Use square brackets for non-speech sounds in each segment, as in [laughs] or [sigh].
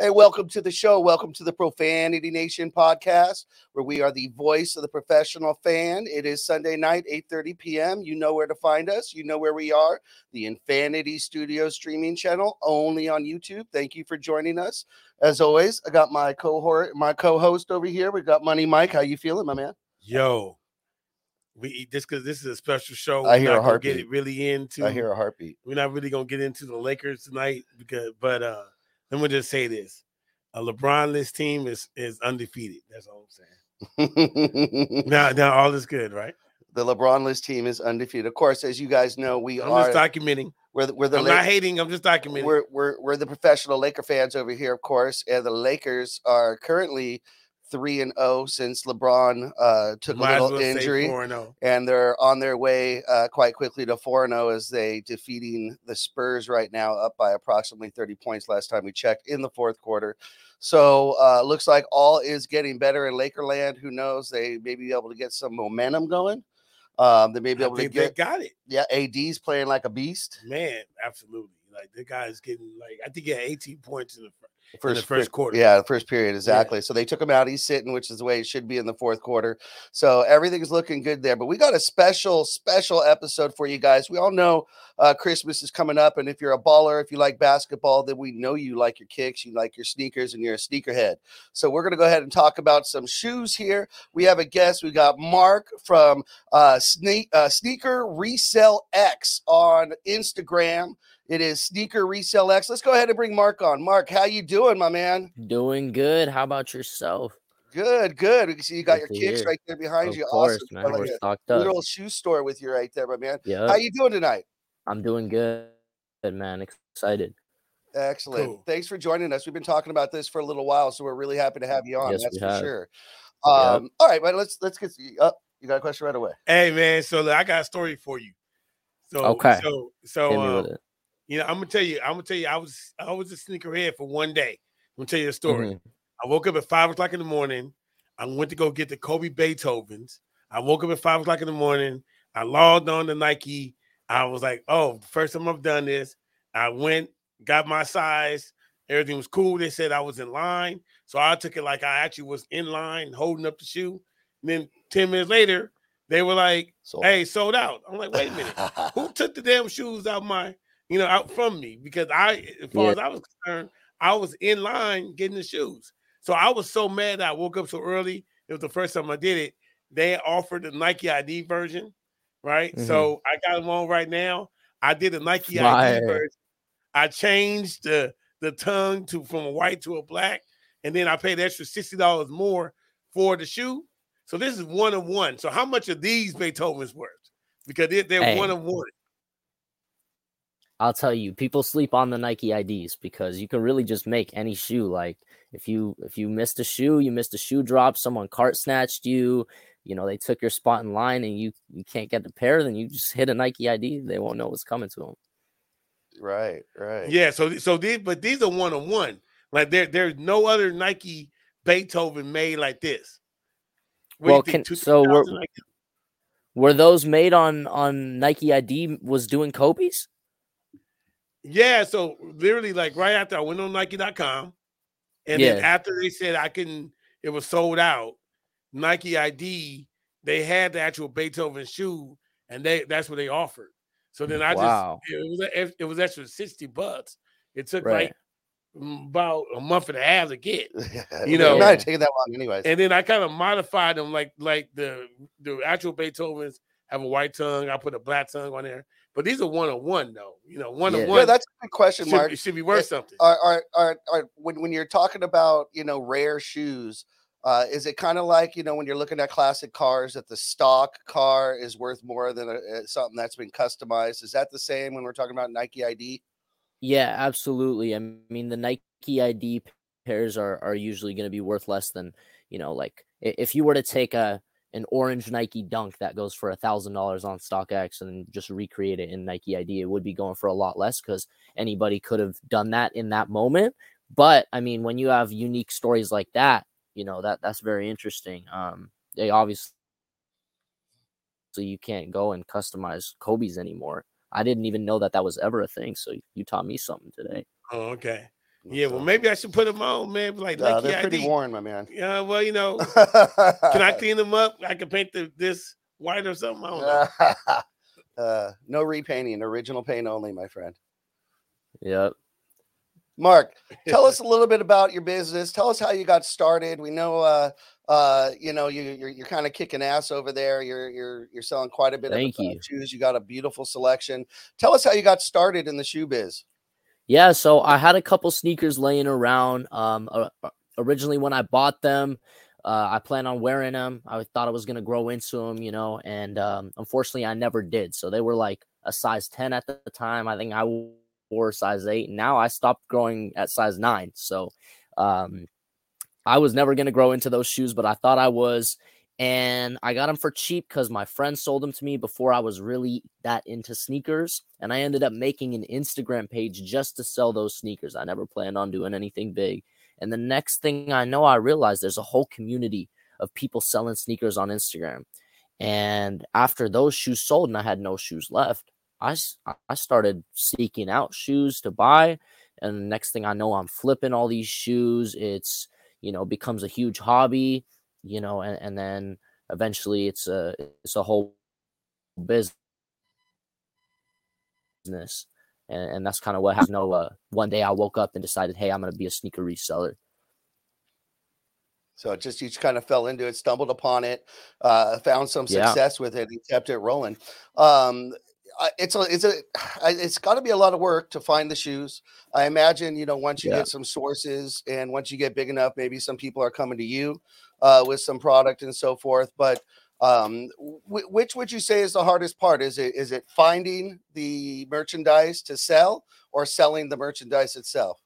Hey, welcome to the show. Welcome to the Profanity Nation podcast, where we are the voice of the professional fan. It is Sunday night, 8:30 p.m. You know where to find us. You know where we are. The Infinity Studio streaming channel, only on YouTube. Thank you for joining us. As always, I got my cohort, my co-host over here. We got Money Mike. How you feeling, my man? Yo, we eat this because this is a special show. I We're hear a gonna Get heartbeat. it really into. I hear a heartbeat. We're not really gonna get into the Lakers tonight because, but uh, let me just say this: a LeBron-less team is is undefeated. That's all I'm saying. [laughs] Now, now all is good, right? The LeBron-less team is undefeated. Of course, as you guys know, we I'm are just documenting. we're the, we're the I'm Lak- not hating. I'm just documenting. we're we're we're the professional Laker fans over here, of course, and the Lakers are currently three and zero since LeBron uh, took Might a little injury, 4-0. and they're on their way uh, quite quickly to four and zero as they defeating the Spurs right now, up by approximately thirty points last time we checked in the fourth quarter. So uh, looks like all is getting better in Lakerland. Who knows? They may be able to get some momentum going. Um, they may be able to get they got it, yeah. AD's playing like a beast. man. Absolutely. Like the guy's getting like I think he had 18 points in the first first quarter. Yeah, the first period exactly. So they took him out. He's sitting, which is the way it should be in the fourth quarter. So everything's looking good there. But we got a special, special episode for you guys. We all know uh, Christmas is coming up, and if you're a baller, if you like basketball, then we know you like your kicks, you like your sneakers, and you're a sneakerhead. So we're gonna go ahead and talk about some shoes here. We have a guest. We got Mark from uh, Sneak uh, Sneaker Resell X on Instagram. It is Sneaker Resell X. Let's go ahead and bring Mark on. Mark, how you doing, my man? Doing good. How about yourself? Good, good. We can see you got Good your to kicks hear. right there behind Of you. course, awesome. man. We're like stocked up. little shoe store with you right there, my man. Yeah, How you doing tonight? I'm doing good, man. Excited. Excellent. Cool. Thanks for joining us. We've been talking about this for a little while, so we're really happy to have you on. Yes, that's we for have. sure. Yep. Um, all right, but let's let's get up. you got a question right away. Hey man, so I got a story for you. So Okay. so so Hit me um, with it. You know, I'm gonna tell you, I'm gonna tell you, I was I was a sneakerhead for one day. I'm gonna tell you a story. Mhm. I woke up at five o'clock in the morning. I went to go get the Kobe Beethovens. I woke up at five o'clock in the morning. I logged on to Nike. I was like, oh, first time I've done this. I went, got my size. Everything was cool. They said I was in line. So I took it like I actually was in line holding up the shoe. And then 10 minutes later, they were like, So hey, sold out. I'm like, wait a minute. [laughs] Who took the damn shoes out my, you know, out from me? Because I, as far Yeah. as I was concerned, I was in line getting the shoes. So I was so mad that I woke up so early. It was the first time I did it. They offered the Nike ID version, right? Mhm. So I got them on right now. I did a Nike ID version. I changed the the tongue to from a white to a black, and then I paid extra sixty dollars more for the shoe. So this is one of one. So how much are these Beethovens worth? Because they're, they're Hey. one of one. I'll tell you, people sleep on the Nike IDs because you can really just make any shoe. Like if you if you missed a shoe, you missed a shoe drop, someone cart snatched you, you know, they took your spot in line and you you can't get the pair, then you just hit a Nike ID. They won't know what's coming to them. right, right. Yeah. So so these but these are one on one. Like there there's no other Nike Beethoven made like this. What Well, can- so we're- 2000 like- Were those made on on Nike ID was doing Kobe's? Yeah, so literally, like right after I went on Nike.com, and then after they said I couldn't, it was sold out. Nike ID, they had the actual Beethoven shoe, and they that's what they offered. So then I Wow. just it was a- it was extra sixty bucks. It took Right. like mm, about a month and a half to get, you [laughs] You know, know- not taking that long, anyways. and then I kind of modified them like like the the actual Beethovens have a white tongue. I put a black tongue on there, but these are one on one though. You know, one Yeah. on yeah, one. that's a good question, should, Mark. it should be worth something. are, are, are, are when, when you're talking about you know rare shoes uh, is it kind of like you know when you're looking at classic cars that the stock car is worth more than a, uh, something that's been customized is that the same when we're talking about nike id Yeah, absolutely. I mean, the Nike ID pairs are are usually going to be worth less than you know, like if you were to take a an orange Nike Dunk that goes for a thousand dollars on StockX and just recreate it in Nike ID, it would be going for a lot less because anybody could have done that in that moment. But I mean, when you have unique stories like that, you know that that's very interesting. Um, they obviously so you can't go and customize Kobe's anymore. I didn't even know that that was ever a thing. So you taught me something today. Oh, okay. Yeah, well, maybe I should put them on, man. Like, Uh, Nike they're pretty ID. worn, my man. Yeah, well, you know, [laughs] can I clean them up? I can paint the, this white or something. I don't know. [laughs] uh, no repainting, original paint only, my friend. Yep. Mark, [laughs] tell us a little bit about your business. Tell us how you got started. We know, uh, uh, you know, you, you're you're kind of kicking ass over there. You're you're you're selling quite a bit Thank of uh, you. shoes. You got a beautiful selection. Tell us how you got started in the shoe biz. Yeah, so I had a couple sneakers laying around. Um, uh, uh, originally when I bought them, uh, I planned on wearing them. I thought I was gonna grow into them, you know, and um, unfortunately, I never did. So they were like a size ten at the time. I think I wore size eight. Now I stopped growing at size nine. So um, I was never gonna grow into those shoes, but I thought I was. And I got them for cheap because my friend sold them to me before I was really that into sneakers. And I ended up making an Instagram page just to sell those sneakers. I never planned on doing anything big. And the next thing I know, I realized there's a whole community of people selling sneakers on Instagram. And after those shoes sold and I had no shoes left, I, I started seeking out shoes to buy. And the next thing I know, I'm flipping all these shoes. It's, you know, becomes a huge hobby, you know, and, and then eventually it's a, it's a whole business. And, and that's kind of what happened. No, uh, one day I woke up and decided, hey, I'm going to be a sneaker reseller. So it just you just kind of fell into it, stumbled upon it, uh, found some Yeah. success with it, and kept it rolling. Um, it's a it's a, [sighs] it's got to be a lot of work to find the shoes. I imagine you know once you Yeah. get some sources and once you get big enough, maybe some people are coming to you uh, with some product and so forth. But um, wh- which would you say is the hardest part? Is it is it finding the merchandise to sell or selling the merchandise itself?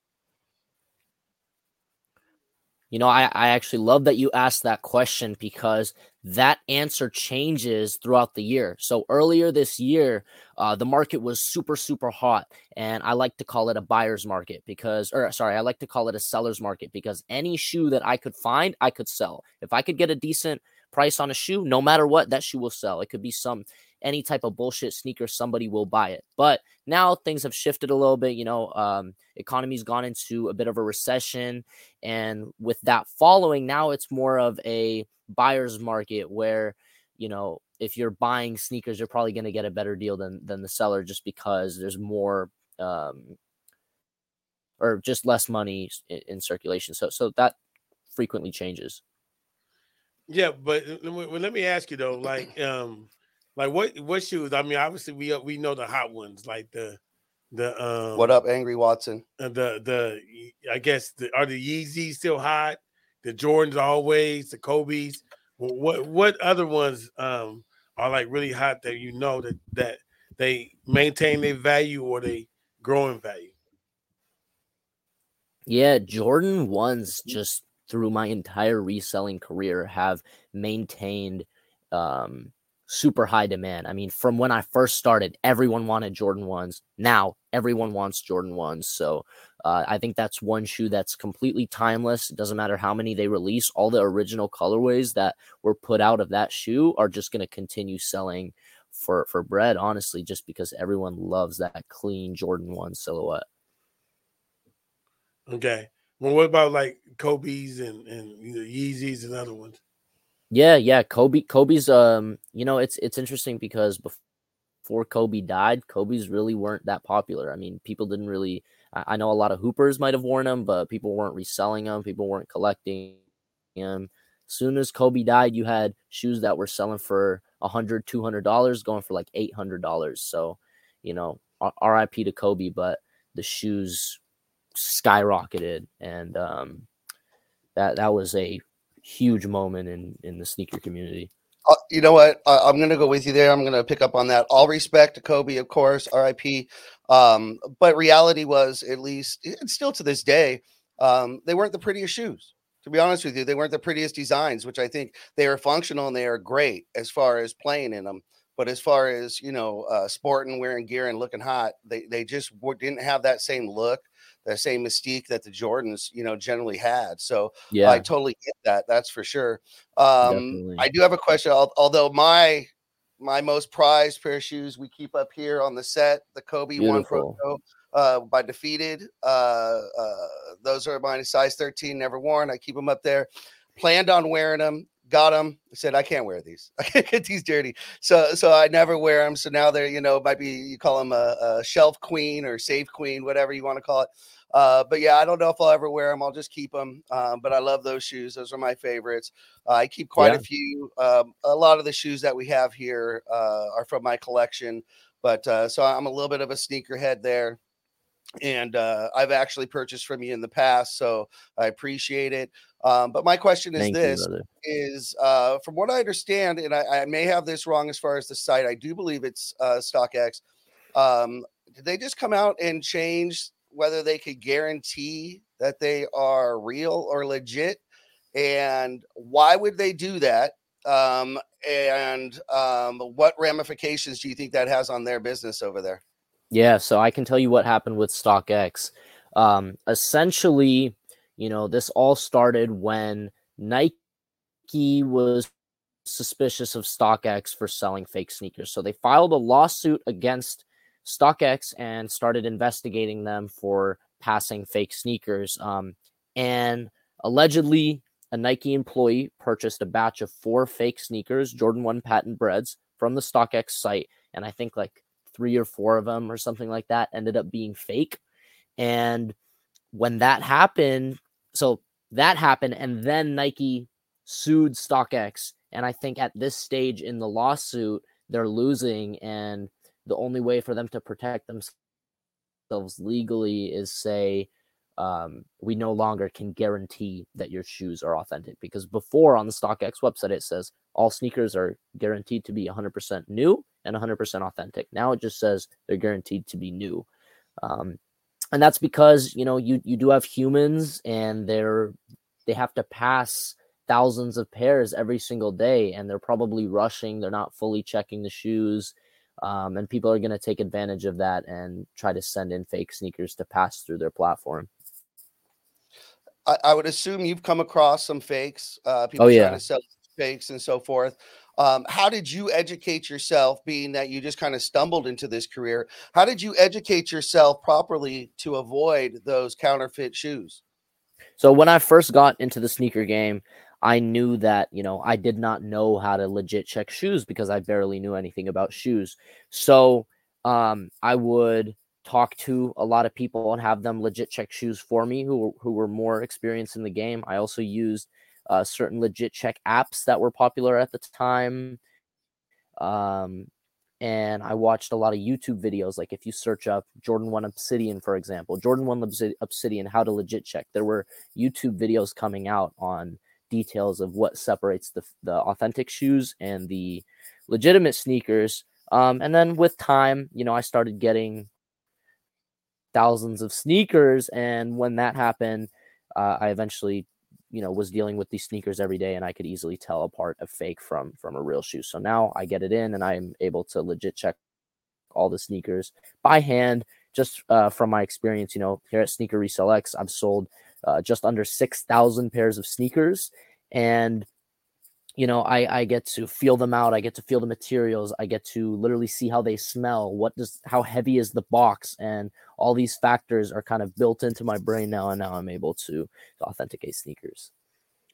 You know, I, I actually love that you asked that question because that answer changes throughout the year. So earlier this year, uh, the market was super, super hot. And I like to call it a buyer's market because, or sorry, I like to call it a seller's market because any shoe that I could find, I could sell. If I could get a decent price on a shoe, no matter what, that shoe will sell. It could be some, any type of bullshit sneaker, somebody will buy it. But now things have shifted a little bit. You know, um, economy's gone into a bit of a recession and with that following now it's more of a buyer's market where you know if you're buying sneakers you're probably going to get a better deal than than the seller just because there's more um or just less money in, in circulation so so that frequently changes Yeah, but uh, let me, let me ask you though, like, um, like what what shoes? I mean, obviously we uh, we know the hot ones, like the the um What up, Angry Watson? uh, the the I guess the, are the Yeezys still hot? The Jordans always, the Kobe's. What what other ones um are like really hot that you know that that they maintain their value or they grow in value? Yeah, Jordan ones just through my entire reselling career have maintained um super high demand. I mean, from when I first started, everyone wanted Jordan ones. Now everyone wants Jordan ones. So uh, I think that's one shoe that's completely timeless. It doesn't matter how many they release. All the original colorways that were put out of that shoe are just going to continue selling for for bread. Honestly, just because everyone loves that clean Jordan one silhouette. Okay. Well, what about like Kobe's and and Yeezys and other ones? Yeah, yeah. Kobe, Kobe's. Um, you know, it's it's interesting because before Kobe died, Kobe's really weren't that popular. I mean, people didn't really. I, I know a lot of Hoopers might have worn them, but people weren't reselling them. People weren't collecting them. Soon as Kobe died, you had shoes that were selling for a hundred, two hundred dollars, going for like eight hundred dollars. So, you know, R.I.P. to Kobe, but the shoes skyrocketed, and um, that that was a huge moment in in the sneaker community. Uh, you know what? I, I'm going to go with you there. I'm going to pick up on that. All respect to Kobe, of course, RIP. Um, but reality was, at least, and still to this day, um, they weren't the prettiest shoes. To be honest with you, they weren't the prettiest designs, which I think they are functional and they are great as far as playing in them. But as far as you know, uh, sporting, wearing gear, and looking hot, they they just didn't have that same look, that same mystique that the Jordans, you know, generally had. So Yeah, I totally get that. That's for sure. Um, Definitely. I do have a question. Although my my most prized pair of shoes we keep up here on the set, the Kobe One Pro uh, by Defeated. Uh, uh, those are mine, size 13, never worn. I keep them up there. Planned on wearing them. Got them. Said I can't wear these. [laughs] I can't get these dirty. So so I never wear them. So now they're you know might be you call them a, a shelf queen or safe queen, whatever you want to call it. Uh, but yeah, I don't know if I'll ever wear them. I'll just keep them. Um, but I love those shoes. Those are my favorites. Uh, I keep quite Yeah. a few. Um, a lot of the shoes that we have here uh, are from my collection. But uh, so I'm a little bit of a sneakerhead there. And uh, I've actually purchased from you in the past. So I appreciate it. Um, but my question is Thank this you, is uh, from what I understand, and I, I may have this wrong as far as the site. I do believe it's uh, StockX. Um, did they just come out and change whether they could guarantee that they are real or legit? And why would they do that? Um, and um, what ramifications do you think that has on their business over there? Yeah, so I can tell you what happened with StockX. Um, essentially, you know, this all started when Nike was suspicious of StockX for selling fake sneakers. So they filed a lawsuit against StockX and started investigating them for passing fake sneakers. Um, and allegedly, a Nike employee purchased a batch of four fake sneakers, Jordan 1 patent Breds, from the StockX site. And I think like three or four of them or something like that ended up being fake. And when that happened, so that happened, and then Nike sued StockX. And I think at this stage in the lawsuit, they're losing. And the only way for them to protect themselves legally is say, um, we no longer can guarantee that your shoes are authentic. Because before on the StockX website, it says all sneakers are guaranteed to be 100% new and 100% authentic. Now it just says they're guaranteed to be new. Um, and that's because you know you you do have humans and they're they have to pass thousands of pairs every single day and they're probably rushing they're not fully checking the shoes um, and people are going to take advantage of that and try to send in fake sneakers to pass through their platform I, I would assume you've come across some fakes, uh, people Oh, trying yeah. to sell fakes and so forth. Um, how did you educate yourself, being that you just kind of stumbled into this career? How did you educate yourself properly to avoid those counterfeit shoes? So when I first got into the sneaker game, I knew that, you know, I did not know how to legit check shoes because I barely knew anything about shoes. So um, I would talk to a lot of people and have them legit check shoes for me who who were more experienced in the game. I also used uh, certain legit check apps that were popular at the time. Um, and I watched a lot of YouTube videos. Like if you search up Jordan 1 Obsidian, for example, Jordan 1 Obsidian, how to legit check, there were YouTube videos coming out on details of what separates the, the authentic shoes and the legitimate sneakers. Um, and then with time, you know, I started getting thousands of sneakers. And when that happened, uh, I eventually, you know, was dealing with these sneakers every day and I could easily tell apart a fake from from a real shoe. So now I get it in and I'm able to legit check all the sneakers by hand just uh, from my experience, you know, here at Sneaker Resell X, I've sold uh, just under 6,000 pairs of sneakers. And, you know, I, I get to feel them out. I get to feel the materials. I get to literally see how they smell. What does, how heavy is the box? And all these factors are kind of built into my brain now. And now I'm able to authenticate sneakers.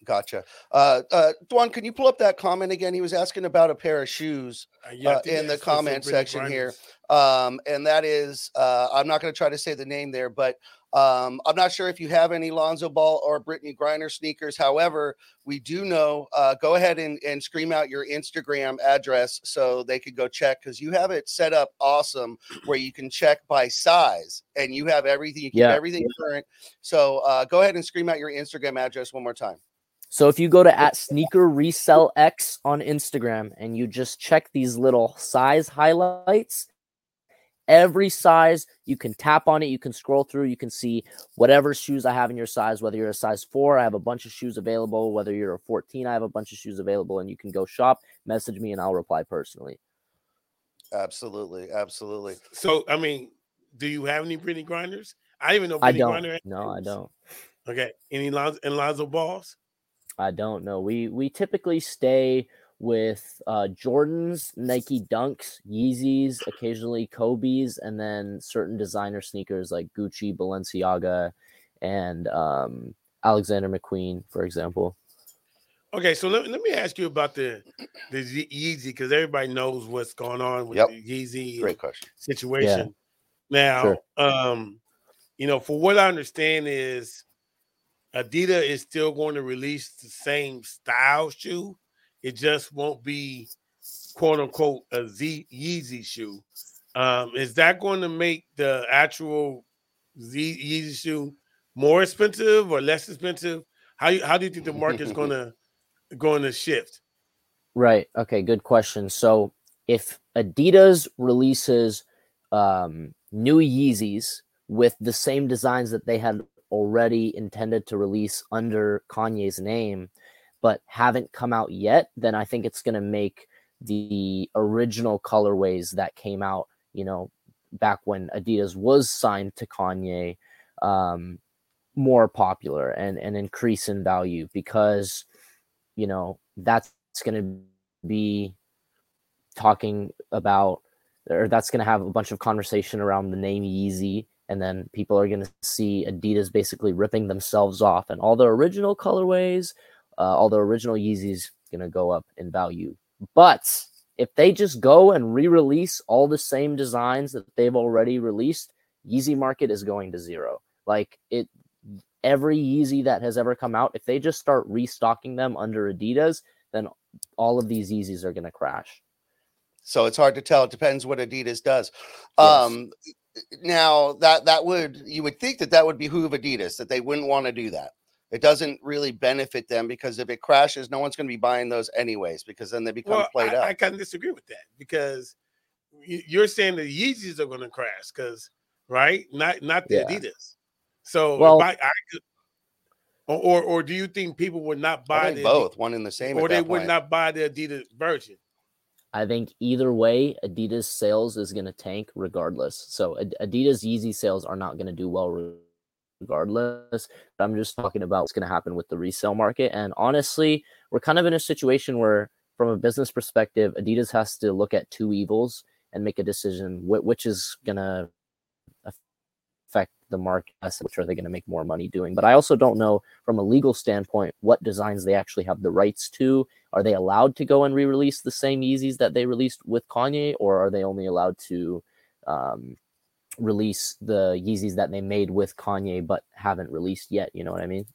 Gotcha. Uh, uh, Dwan, can you pull up that comment again? He was asking about a pair of shoes. Uh, yeah, uh, in the that's for- for comment section here. Um, and that is, uh, I'm not going to try to say the name there, but um, I'm not sure if you have any Lonzo Ball or Brittney Griner sneakers. However, we do know, uh, go ahead and, and scream out your Instagram address so they could go check because you have it set up awesome where you can check by size and you have everything, you keep Yeah. everything current. So uh, go ahead and scream out your Instagram address one more time. So if you go to at sneaker resell X on Instagram and you just check these little size highlights, every size. You can tap on it. You can scroll through. You can see whatever shoes I have in your size. Whether you're a size four, I have a bunch of shoes available. Whether you're a 14, I have a bunch of shoes available, and you can go shop, message me, and I'll reply personally. Absolutely, absolutely. So, I mean, do you have any Brittany grinders? I even know I Brittany don't. Grinder. No, I don't. Okay, any Lonzo, and Lonzo balls? I don't know. We we typically stay with uh, Jordans, Nike Dunks, Yeezys, occasionally Kobe's, and then certain designer sneakers like Gucci, Balenciaga, and um, Alexander McQueen, for example. Okay, so let, let me ask you about the the Yeezy because everybody knows what's going on with Yep. the Yeezy Great question. situation. Now, Sure. um, you know, for what I understand is Adidas is still going to release the same style shoe. It just won't be quote unquote a Z Yeezy shoe. Um, is that going to make the actual Z Yeezy shoe more expensive or less expensive? How you, how do you think the market's going to going to shift? Right. Okay. Good question. So if Adidas releases um, new Yeezys with the same designs that they had already intended to release under Kanye's name, but haven't come out yet, then I think it's going to make the original colorways that came out, you know, back when Adidas was signed to Kanye, um, more popular and and increase in value because, you know, that's going to be talking about or that's going to have a bunch of conversation around the name Yeezy and then people are going to see Adidas basically ripping themselves off and all the original colorways uh, all the original Yeezys going to go up in value but if they just go and re-release all the same designs that they've already released Yeezy market is going to zero like it every Yeezy that has ever come out if they just start restocking them under Adidas then all of these Yeezys are going to crash So it's hard to tell. It depends what Adidas does. Yes. Um, now that that would you would think that that would behoove Adidas that they wouldn't want to do that. It doesn't really benefit them because if it crashes, no one's going to be buying those anyways because then they become Well, played I, out. I kind of disagree with that because you're saying the Yeezys are going to crash because right, not not the Yeah. Adidas. So Well- I, I could, or, or or do you think people would not I buy think the both, one in the same. or at they that would point. not buy the Adidas version? I think either way, Adidas sales is going to tank regardless. So Ad- Adidas Yeezy sales are not going to do well re- regardless. I'm just talking about what's going to happen with the resale market. And honestly, we're kind of in a situation where, from a business perspective, Adidas has to look at two evils and make a decision which is going to affect the market, which are they going to make more money doing. But I also don't know from a legal standpoint what designs they actually have the rights to are they allowed to go and re-release the same Yeezys that they released with Kanye, or are they only allowed to um, release the Yeezys that they made with Kanye but haven't released yet? You know what I mean?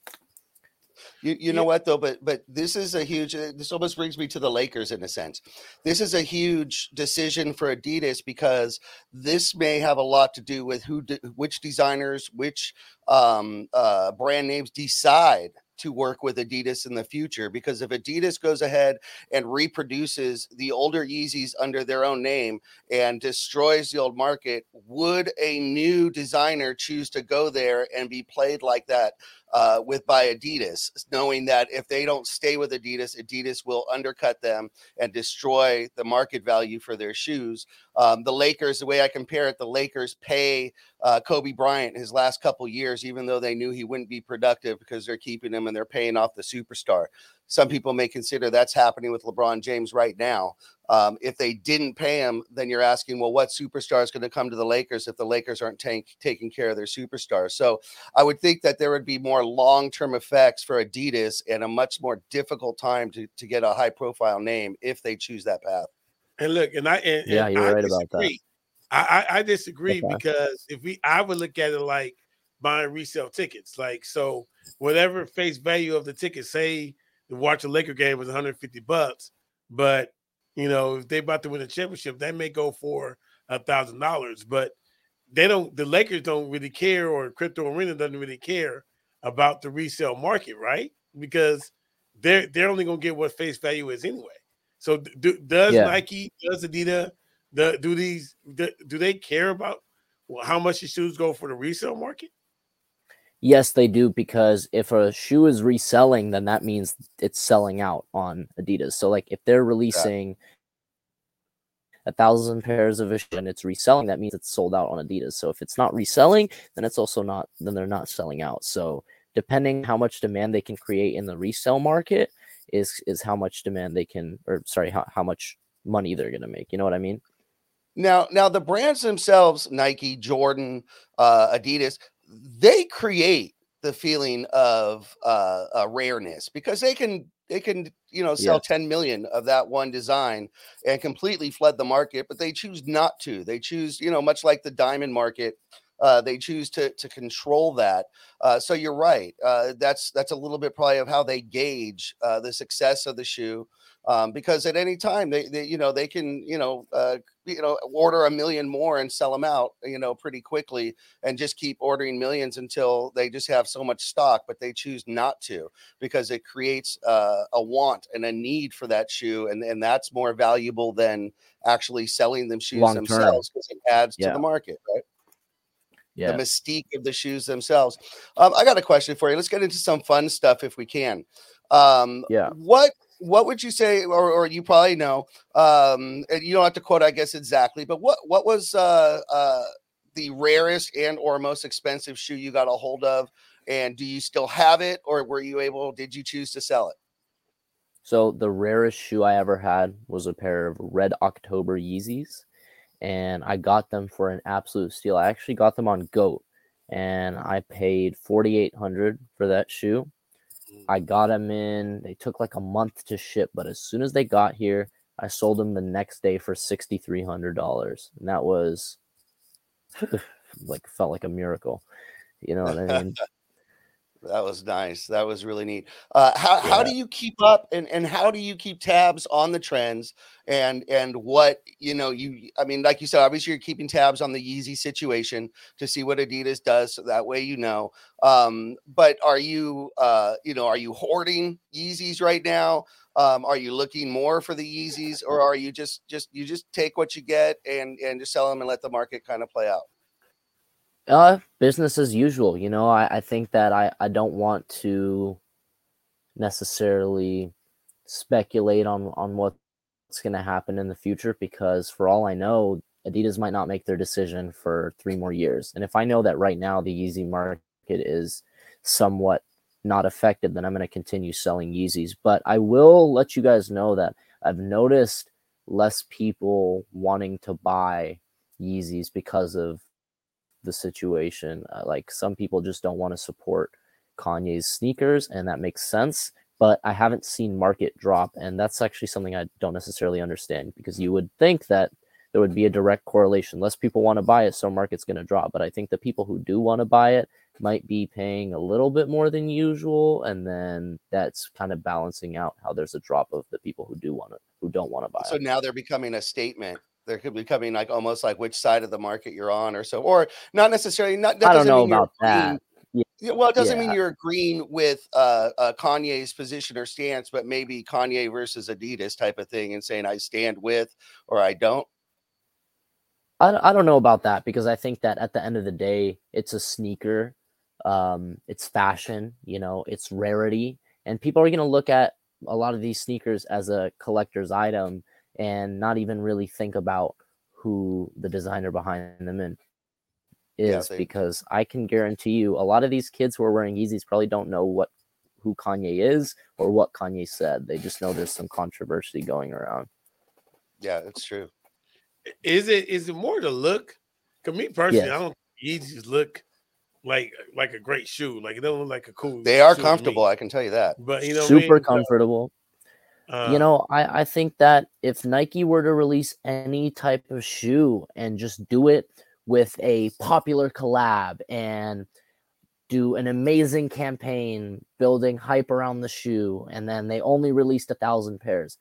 You, you know what though, but but this is a huge. uh, This almost brings me to the Lakers in a sense. This is a huge decision for Adidas because this may have a lot to do with who, de- which designers, which um, uh, brand names decide to work with Adidas in the future. Because if Adidas goes ahead and reproduces the older Yeezys under their own name and destroys the old market, would a new designer choose to go there and be played like that? uh, with by Adidas, knowing that if they don't stay with Adidas, Adidas will undercut them and destroy the market value for their shoes. Um, the Lakers, the way I compare it, the Lakers pay uh, Kobe Bryant his last couple years, even though they knew he wouldn't be productive because they're keeping him and they're paying off the superstar. Some people may consider that's happening with LeBron James right now. Um, if they didn't pay him, then you're asking, well, what superstar is going to come to the Lakers if the Lakers aren't tank, taking care of their superstars? So I would think that there would be more long term effects for Adidas and a much more difficult time to, to get a high profile name if they choose that path. And look, and I and, Yeah, and you're I right about that. I, I I disagree Okay. because if we I would look at it like buying resale tickets. Like so, whatever face value of the ticket, say to watch a Laker game was 150 bucks, but you know if they about to win a championship, that may go for a thousand dollars. But they don't. The Lakers don't really care, or Crypto Arena doesn't really care about the resale market, right? Because they're they're only gonna get what face value is anyway. So do, does Yeah. Nike, does Adidas the do these do, do they care about how much the shoes go for the resale market? Yes, they do because if a shoe is reselling, then that means it's selling out on Adidas. So, like, if they're releasing a thousand pairs of a shoe and it's reselling, that means it's sold out on Adidas. So, if it's not reselling, then it's also not, then they're not selling out. So, depending how much demand they can create in the resale market, is is how much demand they can, or sorry, how, how much money they're gonna make. You know what I mean? Now, now the brands themselves, Nike, Jordan, uh, Adidas, they create the feeling of uh, uh, rareness because they can they can you know sell Yeah. 10 million of that one design and completely flood the market but they choose not to they choose you know much like the diamond market uh, they choose to to control that uh, so you're right uh, that's that's a little bit probably of how they gauge uh, the success of the shoe um, because at any time they, they you know they can you know uh, you know order a million more and sell them out you know pretty quickly and just keep ordering millions until they just have so much stock but they choose not to because it creates uh, a want and a need for that shoe and, and that's more valuable than actually selling them shoes Long themselves because it adds to the market right? Yeah. the mystique of the shoes themselves. Um, i got a question for you. Let's get into some fun stuff if we can. Um, Yeah. what what would you say or, or you probably know um, and you don't have to quote i guess exactly but what what was uh, uh, the rarest and or most expensive shoe you got a hold of and do you still have it or were you able did you choose to sell it So the rarest shoe I ever had was a pair of Red October Yeezys, and I got them for an absolute steal. I actually got them on Goat, and I paid forty eight hundred for that shoe. I got them in. They took like a month to ship, but as soon as they got here, I sold them the next day for sixty three hundred dollars, and that was [laughs] like felt like a miracle. You know what I mean? [laughs] That was nice. That was really neat. Uh, how how do you keep up and and how do you keep tabs on the trends and and what you know you I mean like you said obviously you're keeping tabs on the Yeezy situation to see what Adidas does so that way you know. Um, but are you uh you know are you hoarding Yeezys right now? Um, are you looking more for the Yeezys or are you just just you just take what you get and and just sell them and let the market kind of play out? Uh, business as usual. You know, I, I think that I, I don't want to necessarily speculate on, on what's going to happen in the future because, for all I know, Adidas might not make their decision for three more years. And if I know that right now the Yeezy market is somewhat not affected, then I'm going to continue selling Yeezys. But I will let you guys know that I've noticed less people wanting to buy Yeezys because of the situation. Uh, like some people just don't want to support Kanye's sneakers, and that makes sense. But I haven't seen market drop, and that's actually something I don't necessarily understand because you would think that there would be a direct correlation. Less people want to buy it, so market's going to drop. But I think the people who do want to buy it might be paying a little bit more than usual, and then that's kind of balancing out how there's a drop of the people who do want to who don't want to buy it. so it. now they're becoming a statement they're could becoming like almost like which side of the market you're on or so or not necessarily not that I don't know about that. Yeah. Yeah, well it doesn't mean you're agreeing with uh, uh kanye's position or stance but maybe kanye versus adidas type of thing and saying i stand with or i don't I, don't- I don't know about that because I think that at the end of the day, it's a sneaker. Um, it's fashion, you know, it's rarity, and people are going to look at a lot of these sneakers as a collector's item and not even really think about who the designer behind them in Yeah, is they- because I can guarantee you a lot of these kids who are wearing Yeezys probably don't know what who Kanye is or what Kanye said. They just know there's some controversy going around. yeah it's true Is it is it more the look? Cause me personally, Yes. I don't Yeezys look like like a great shoe. Like it don't look like a cool. they are shoe comfortable i can tell you that but you know, what I Super mean? So, comfortable. Uh, you know, I, I think that if Nike were to release any type of shoe and just do it with a popular collab and do an amazing campaign building hype around the shoe, and then they only released a thousand pairs,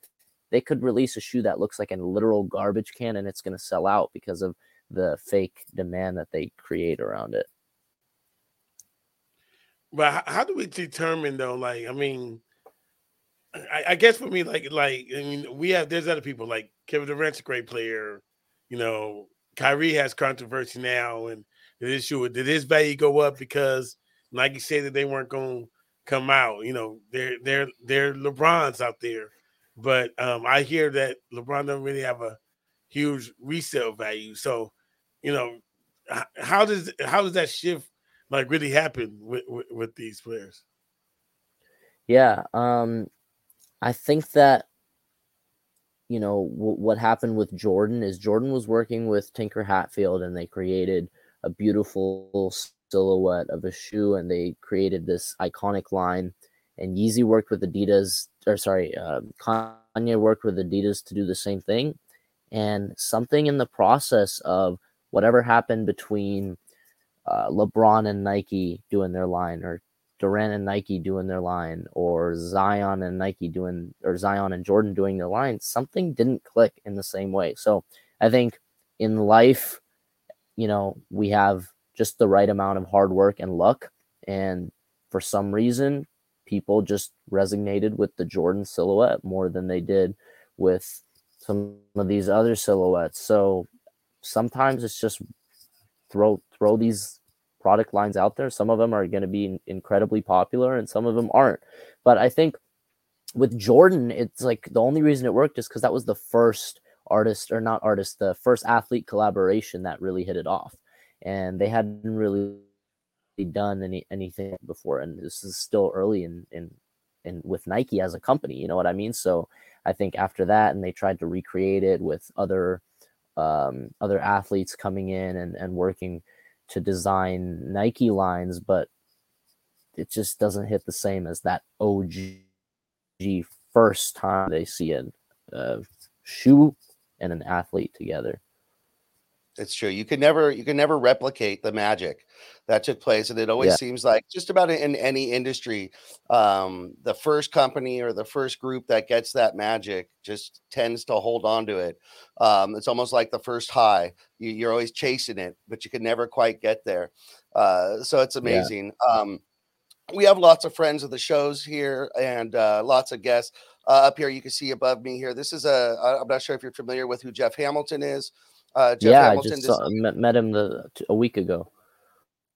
they could release a shoe that looks like a literal garbage can and it's going to sell out because of the fake demand that they create around it. But how, how do we determine though? Like, I mean, I, I guess for me, like, like I mean, we have there's other people like Kevin Durant's a great player. you know, Kyrie has controversy now, and the issue did his value go up because Nike said that they weren't going to come out. You know, they're they're they're LeBron's out there, but um, I hear that LeBron doesn't really have a huge resale value. So, you know, how does how does that shift like really happen with with, with these players? Yeah, um, I think that you know w- what happened with Jordan is Jordan was working with Tinker Hatfield, and they created a beautiful silhouette of a shoe, and they created this iconic line. And Yeezy worked with Adidas, or sorry, uh, Kanye worked with Adidas to do the same thing. And something in the process of whatever happened between uh, LeBron and Nike doing their line, or Durant and Nike doing their line, or Zion and Nike doing, or Zion and Jordan doing their line, something didn't click in the same way. So I think in life, you know, we have just the right amount of hard work and luck. And for some reason, people just resonated with the Jordan silhouette more than they did with some of these other silhouettes. So sometimes it's just throw throw these product lines out there. Some of them are going to be incredibly popular and some of them aren't. But I think with Jordan, it's like the only reason it worked is because that was the first artist or not artist, the first athlete collaboration that really hit it off. And they hadn't really done any anything before. And this is still early in in in with Nike as a company, you know what I mean? So I think after that, and they tried to recreate it with other um, other athletes coming in and, and working to design Nike lines, but it just doesn't hit the same as that OG first time they see a, a shoe and an athlete together. It's true. You can never you can never replicate the magic that took place, and it always Yeah. seems like just about in any industry, um, the first company or the first group that gets that magic just tends to hold on to it. Um, it's almost like the first high. You, you're always chasing it, but you can never quite get there. Uh, so it's amazing. Um, we have lots of friends of the shows here and uh, lots of guests uh, up here. You can see above me here. This is a. I'm not sure if you're familiar with who Jeff Hamilton is. Uh, Jeff yeah, Hamilton I just saw, met, met him the t- a week ago.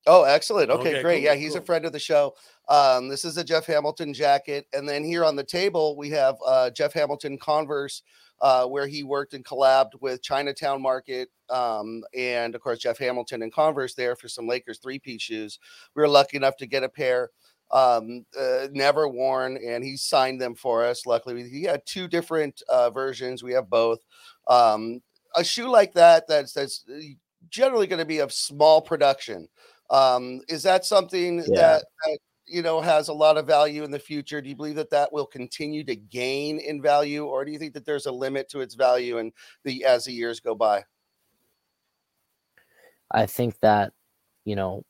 Oh, excellent. Okay, Okay, great. cool, yeah, he's a friend of the show. Um, this is a Jeff Hamilton jacket. And then here on the table, we have uh, Jeff Hamilton Converse, uh, where he worked and collabed with Chinatown Market. Um, and of course, Jeff Hamilton and Converse there for some Lakers three piece shoes. We were lucky enough to get a pair um uh, never worn and he signed them for us luckily he had two different uh versions we have both um a shoe like that that's that's uh, generally going to be of small production um is that something Yeah. that, that you know has a lot of value in the future do you believe that that will continue to gain in value or do you think that there's a limit to its value and the as the years go by I think that, you know,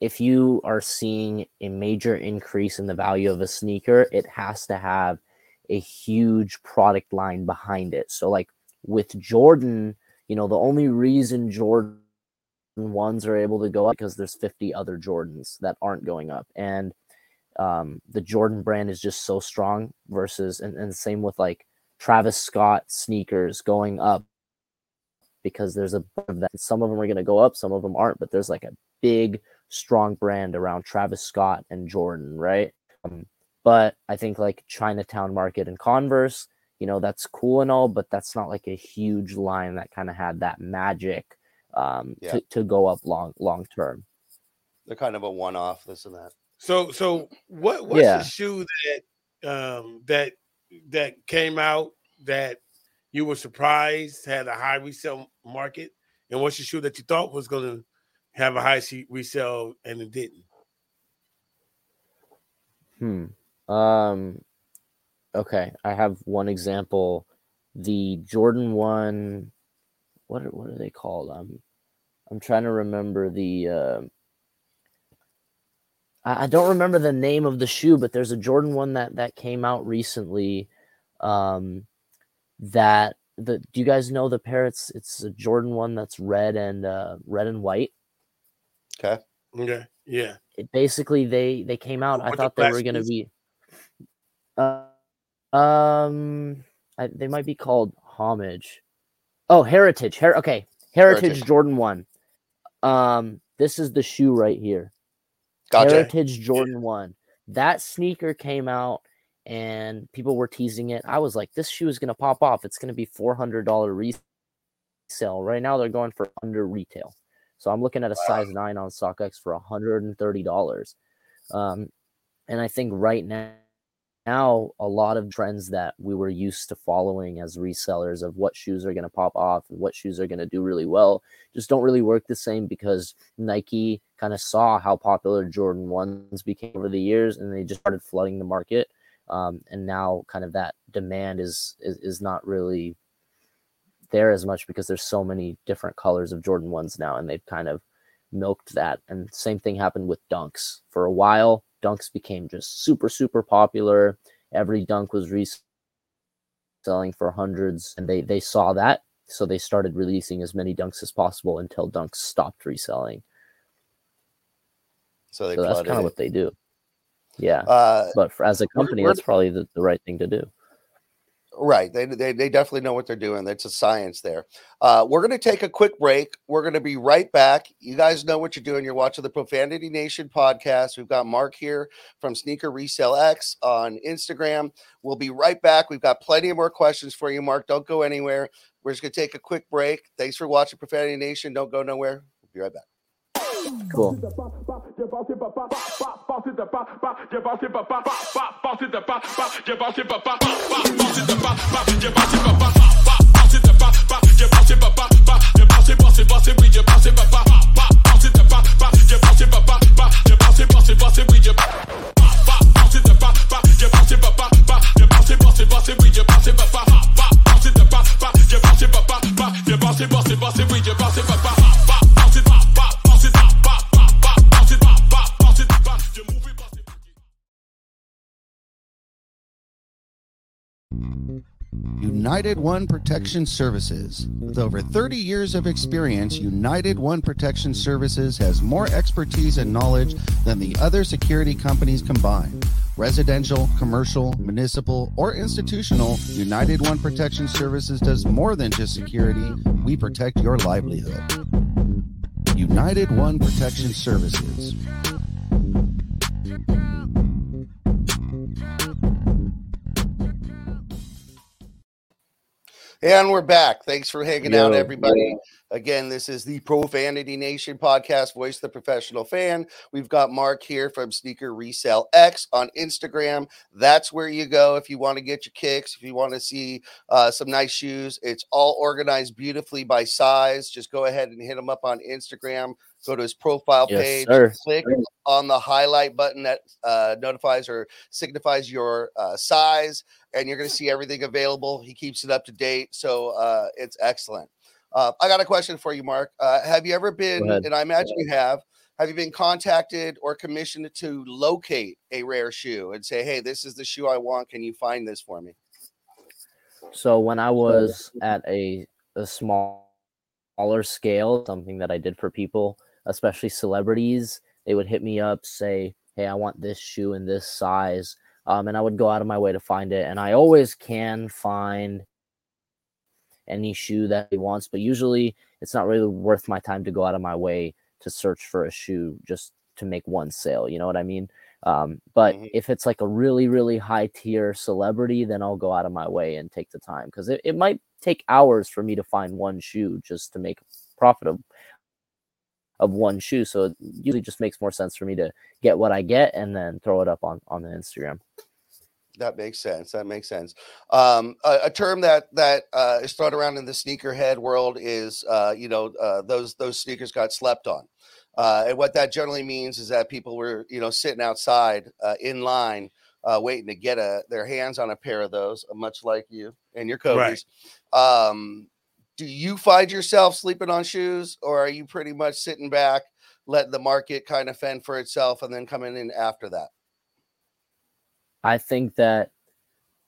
if you are seeing a major increase in the value of a sneaker, it has to have a huge product line behind it. So, like with Jordan, you know, the only reason Jordan ones are able to go up because there's 50 other Jordans that aren't going up. And um, the Jordan brand is just so strong versus, and, and same with like Travis Scott sneakers going up because there's a bunch of that. Some of them are going to go up, some of them aren't, but there's like a big, strong brand around Travis Scott and Jordan, right? Um, but I think like Chinatown Market and Converse, you know, that's cool and all, but that's not like a huge line that kind of had that magic um, Yeah. to, to go up long long term. they're kind of a one-off this and that So so what what's Yeah. the shoe that um that that came out that you were surprised had a high resale market, and what's the shoe that you thought was going to have a high se- resale and it didn't? Hmm. Um. Okay, I have one example. The Jordan One. What are, what are they called? Um, I'm trying to remember the. Uh, I, I don't remember the name of the shoe, but there's a Jordan One that that came out recently. Um, that the do you guys know the pair? It's it's a Jordan One that's red and uh, red and white. okay Okay, yeah. it basically they they came out. I With the thought they were gonna piece? be. Uh, um, I, they might be called homage. Oh, Heritage. Her- okay, Heritage, Heritage. Jordan One. Um, this is the shoe right here. Gotcha. Heritage Jordan One. That sneaker came out, and people were teasing it. I was like, this shoe is gonna pop off. It's gonna be four hundred dollar resale. Right now, they're going for under retail. So I'm looking at a size nine on StockX for hundred and thirty dollars. Um, and I think right now, now a lot of trends that we were used to following as resellers of what shoes are going to pop off and what shoes are going to do really well just don't really work the same because Nike kind of saw how popular Jordan ones became over the years and they just started flooding the market. Um, and now kind of that demand is, is is not really there as much because there's so many different colors of Jordan ones now and they've kind of milked that. And same thing happened with dunks. For a while, dunks became just super, super popular. Every dunk was reselling for hundreds, and they they saw that, so they started releasing as many dunks as possible until dunks stopped reselling. So they So that's kind of what they do. Yeah, Uh, but for, as a company, that's probably the, the right thing to do. Right. They, they, they definitely know what they're doing. It's a science there. Uh, we're going to take a quick break. We're going to be right back. You guys know what you're doing. You're watching the Profanity Nation podcast. We've got Mark here from Sneaker Resell X on Instagram. We'll be right back. We've got plenty of more questions for you, Mark. Don't go anywhere. We're just going to take a quick break. Thanks for watching Profanity Nation. Don't go nowhere. We'll be right back. Bon. Bossy, bossy, bossy, we just bossy, papa. United One Protection Services. With over 30 years of experience, United One Protection Services has more expertise and knowledge than the other security companies combined. Residential, commercial, municipal, or institutional, United One Protection Services does more than just security. We protect your livelihood. United One Protection Services. And we're back. Thanks for hanging out, Yo, everybody. Again, this is the Profanity Nation podcast, Voice of the Professional Fan. We've got Mark here from Sneaker Resell X on Instagram. That's where you go if you want to get your kicks, if you want to see uh, some nice shoes. It's all organized beautifully by size. Just go ahead and hit them up on Instagram. Go to his profile Yes, page, sir. click on the highlight button that uh, notifies or signifies your uh, size, and you're going to see everything available. He keeps it up to date, so uh, it's excellent. Uh, I got a question for you, Mark. Uh, have you ever been, and I imagine you have, have you been contacted or commissioned to locate a rare shoe and say, hey, this is the shoe I want. Can you find this for me? So when I was at a a small smaller scale, something that I did for people, especially celebrities, they would hit me up, say, "Hey, I want this shoe in this size," um, and I would go out of my way to find it. And I always can find any shoe that he wants, but usually it's not really worth my time to go out of my way to search for a shoe just to make one sale. You know what I mean? Um, but Mhm. if it's like a really, really high tier celebrity, then I'll go out of my way and take the time because it, it might take hours for me to find one shoe just to make profit of, of one shoe. So it usually just makes more sense for me to get what I get and then throw it up on, on the Instagram. That makes sense. That makes sense. Um, a, a term that that uh, is thrown around in the sneakerhead world is, uh, you know, uh, those those sneakers got slept on, uh, and what that generally means is that people were, you know, sitting outside uh, in line, uh, waiting to get a their hands on a pair of those, much like you and your Kobe's. Um, do you find yourself sleeping on shoes, or are you pretty much sitting back, letting the market kind of fend for itself, and then coming in after that? I think that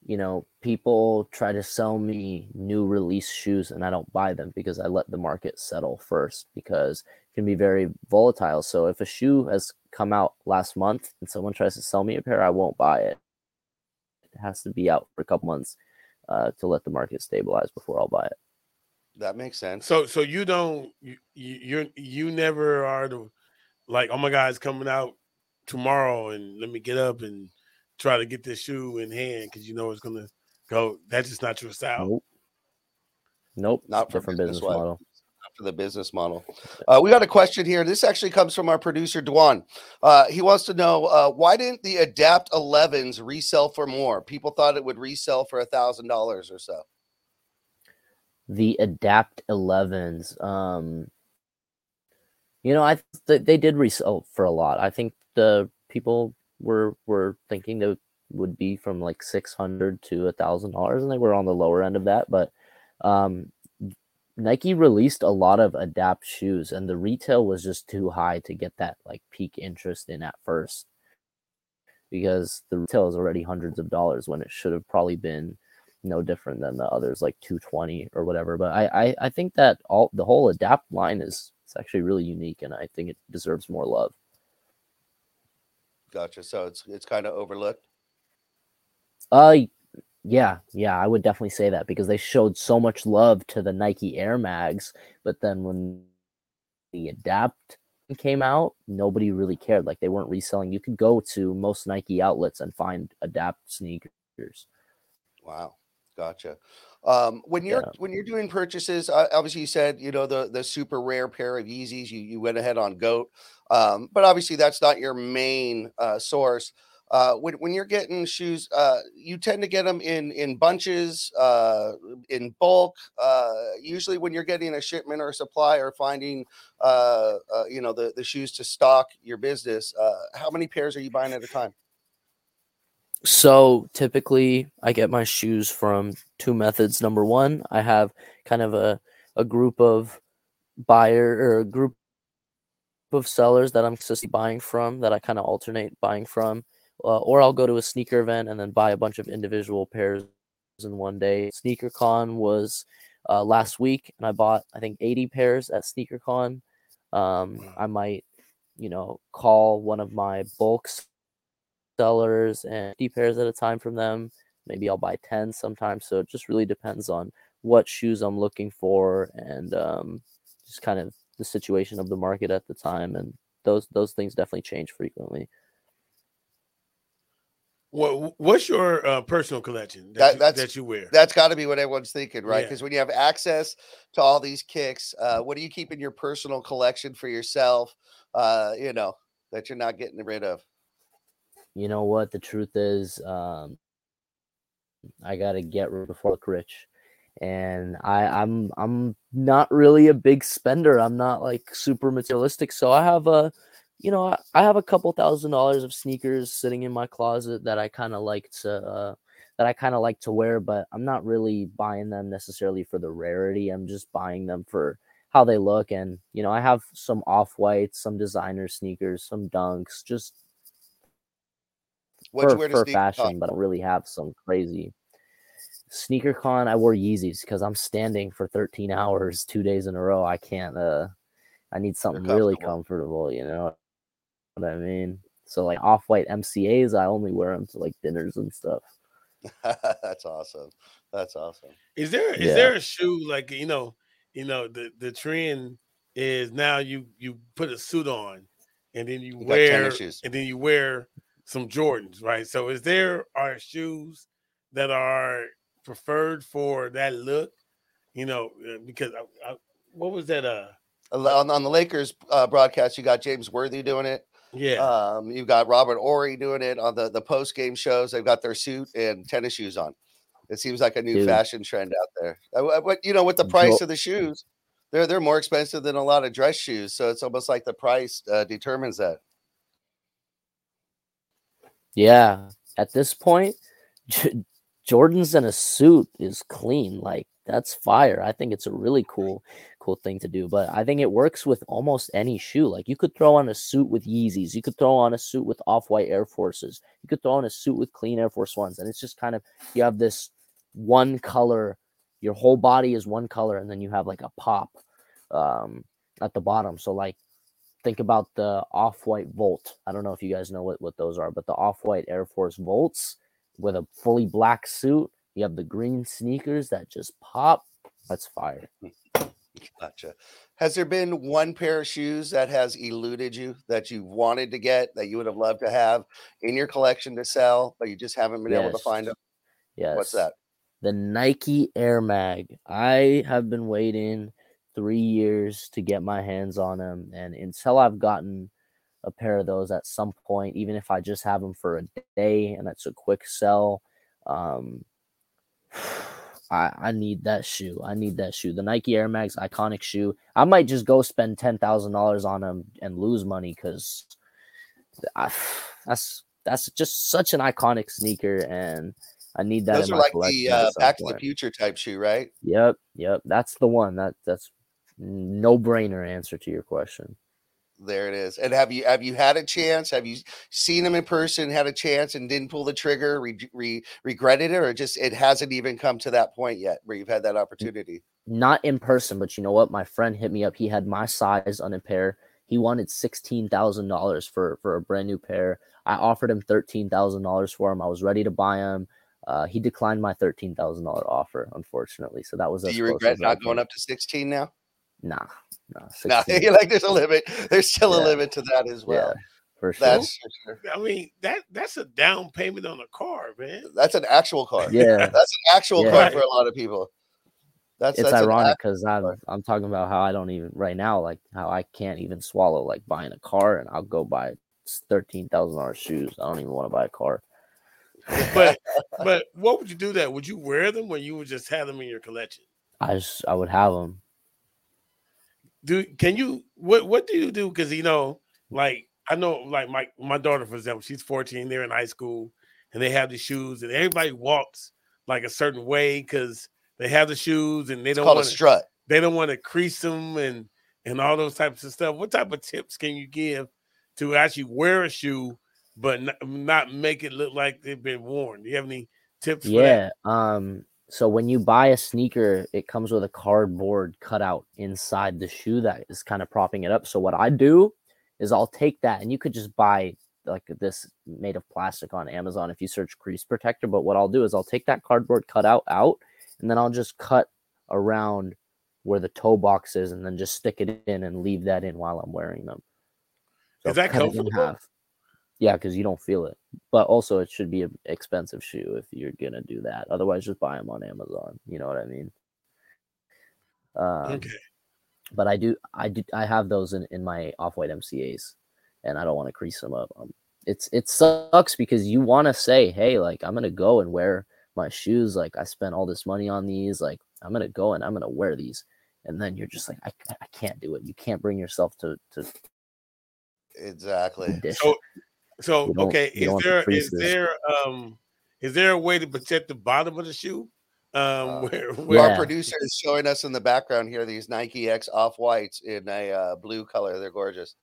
you know people try to sell me new release shoes and I don't buy them because I let the market settle first because it can be very volatile. So if a shoe has come out last month and someone tries to sell me a pair, I won't buy it. It has to be out for a couple months uh, to let the market stabilize before I'll buy it. That makes sense. So so you don't you you you're, you never are the like oh my god it's coming out tomorrow and let me get up and try to get this shoe in hand because you know it's gonna go. That's just not your style. Nope. Nope. Not for different business business wise. model. for the business model. Uh, we got a question here. This actually comes from our producer Dwan. Uh, he wants to know uh, why didn't the Adapt 11s resell for more? People thought it would resell for a thousand dollars or so. The adapt 11s um you know i th- th- they did resell for a lot. I think the people were were thinking that would be from like 600 to a thousand dollars and they were on the lower end of that but um nike released a lot of adapt shoes and the retail was just too high to get that like peak interest in at first because the retail is already hundreds of dollars when it should have probably been no different than the others like 220 or whatever but I, I i think that all the whole adapt line is it's actually really unique and i think it deserves more love Gotcha. So it's it's kind of overlooked. uh yeah yeah i would definitely say that because they showed so much love to the nike air mags but then when the adapt came out nobody really cared like they weren't reselling you could go to most nike outlets and find adapt sneakers Wow, gotcha. Um, when you're Yeah. when you're doing purchases, uh, obviously you said you know the the super rare pair of Yeezys. You you went ahead on Goat, um, but obviously that's not your main uh, source. Uh, when when you're getting shoes, uh, you tend to get them in in bunches, uh, in bulk. Uh, usually, when you're getting a shipment or a supply or finding, uh, uh, you know, the the shoes to stock your business. Uh, how many pairs are you buying at a time? So typically, I get my shoes from two methods. Number one, I have kind of a, a group of buyer or a group of sellers that I'm consistently buying from that I kind of alternate buying from, uh, or I'll go to a sneaker event and then buy a bunch of individual pairs in one day. Sneaker Con was uh, last week, and I bought I think 80 pairs at SneakerCon. Um, I might, you know, call one of my bulks sellers and 50 pairs at a time from them. Maybe I'll buy 10 sometimes. So it just really depends on what shoes I'm looking for and um, just kind of the situation of the market at the time. And those those things definitely change frequently. What what's your uh, personal collection that, That- you, that's- that you wear? That's got to be what everyone's thinking, right? Yeah. Because when you have access to all these kicks, uh, what do you keep in your personal collection for yourself? Uh, you know that you're not getting rid of. You know what? The truth is, um, I gotta get before I rich. And I, I'm I'm not really a big spender. I'm not like super materialistic. So I have a you know, I have a couple thousand dollars of sneakers sitting in my closet that I kind of like to uh, that I kind of like to wear, but I'm not really buying them necessarily for the rarity. I'm just buying them for how they look, and you know, I have some off whites, some designer sneakers, some dunks, just What you for, wear to for sneak- fashion, but I don't really have some crazy. Sneaker con, I wore Yeezys because I'm standing for 13 [laughs] hours, two days in a row. I can't. Uh, I need something really comfortable. comfortable. You know what I mean? So like off-white MCA's, I only wear them to like dinners and stuff. [laughs] That's awesome. That's awesome. Is there is Yeah. there a shoe like you know, you know the the trend is now you you put a suit on and then you, You wear tennis shoes. and then you wear some Jordans, right? So is there are shoes that are preferred for that look? You know, uh, because I, I, what was that? Uh, On, on the Lakers uh, broadcast, you got James Worthy doing it. yeah, Um, you've got Robert Horry doing it on the the post game shows. They've got their suit and tennis shoes on. It seems like a new Dude. fashion trend out there. Uh, wh- What you know, with the price of the shoes, they're they're more expensive than a lot of dress shoes. So it's almost like the price uh, determines that. Yeah, at this point, [laughs] J- Jordan's in a suit is clean. Like that's fire. I think it's a really cool, cool thing to do. But I think it works with almost any shoe. Like you could throw on a suit with Yeezys. You could throw on a suit with off-white Air Forces. You could throw on a suit with clean Air Force Ones, and it's just kind of you have this one color. Your whole body is one color, and then you have like a pop um, at the bottom. So like think about the off-white volt. I don't know if you guys know what, what those are, but the off-white Air Force Volts with a fully black suit. You have the green sneakers that just pop. That's fire. Gotcha. Has there been one pair of shoes that has eluded you that you wanted to get that you would have loved to have in your collection to sell, but you just haven't been able to find them? Yes. What's that? The Nike Air Mag. I have been waiting three years to get my hands on them, and until I've gotten a pair of those at some point, even if I just have them for a day and it's a quick sell, um, [sighs] I I need that shoe. I need that shoe. The Nike Air Mag iconic shoe. I might just go spend ten thousand dollars on them and lose money because [sighs] that's that's just such an iconic sneaker, and I need that. Those are like the uh, Back to the. Future type shoe, right? Yep, yep. That's the one. That that's no brainer answer to your question. There it is. And have you have you had a chance? Have you seen them in person? Had a chance and didn't pull the trigger? Re, re, regretted it, or just it hasn't even come to that point yet where you've had that opportunity? Not in person, but you know what? My friend hit me up. He had my size on a pair. He wanted sixteen thousand dollars for for a brand new pair. I offered him thirteen thousand dollars for him. I was ready to buy him. Uh, he declined my thirteen thousand dollar offer, unfortunately. So that was Do you regret not going up to sixteen now? Nah, nah. [laughs] No, 16. you're [laughs] like there's a limit. There's still a limit to that as well. yeah, for sure. That's for sure. I mean, that that's a down payment on a car, man. that's an actual car. yeah. [laughs] That's an actual Yeah. car for a lot of people. That's it's that's ironic because I'm I'm talking about how I don't even right now like how I can't even swallow like buying a car and I'll go buy thirteen thousand dollars shoes. I don't even want to buy a car. But but what would you do that? Would you wear them or you would just have them in your collection? I just I would have them. Do can you what what do you do? Because you know, like I know like my my daughter, for example, she's 14, they're in high school and they have the shoes and everybody walks like a certain way because they have the shoes and they it's don't want to strut. they don't want to crease them and and all those types of stuff. What type of tips can you give to actually wear a shoe but not, not make it look like they've been worn? Do you have any tips? For that? Yeah. Um. So when you buy a sneaker, it comes with a cardboard cutout inside the shoe that is kind of propping it up. So what I do is I'll take that, and you could just buy like this made of plastic on Amazon if you search crease protector. But what I'll do is I'll take that cardboard cutout out, and then I'll just cut around where the toe box is, and then just stick it in and leave that in while I'm wearing them. Is that comfortable? half. Yeah, because you don't feel it. But also, it should be an expensive shoe if you're gonna do that. Otherwise, just buy them on Amazon. You know what I mean? Um, Okay. But I do, I do, I have those in, in my off-white MCA's, and I don't want to crease them up. Um, it's it sucks because you want to say, hey, like I'm gonna go and wear my shoes. Like I spent all this money on these. Like I'm gonna go and I'm gonna wear these, and then you're just like, I, I can't do it. You can't bring yourself to to Exactly. So so okay, is don't the there is creases. there um is there a way to protect the bottom of the shoe? Um [laughs] Uh, where, Our where Yeah. producer is showing us in the background here these Nike X off whites in a uh, blue color. They're gorgeous.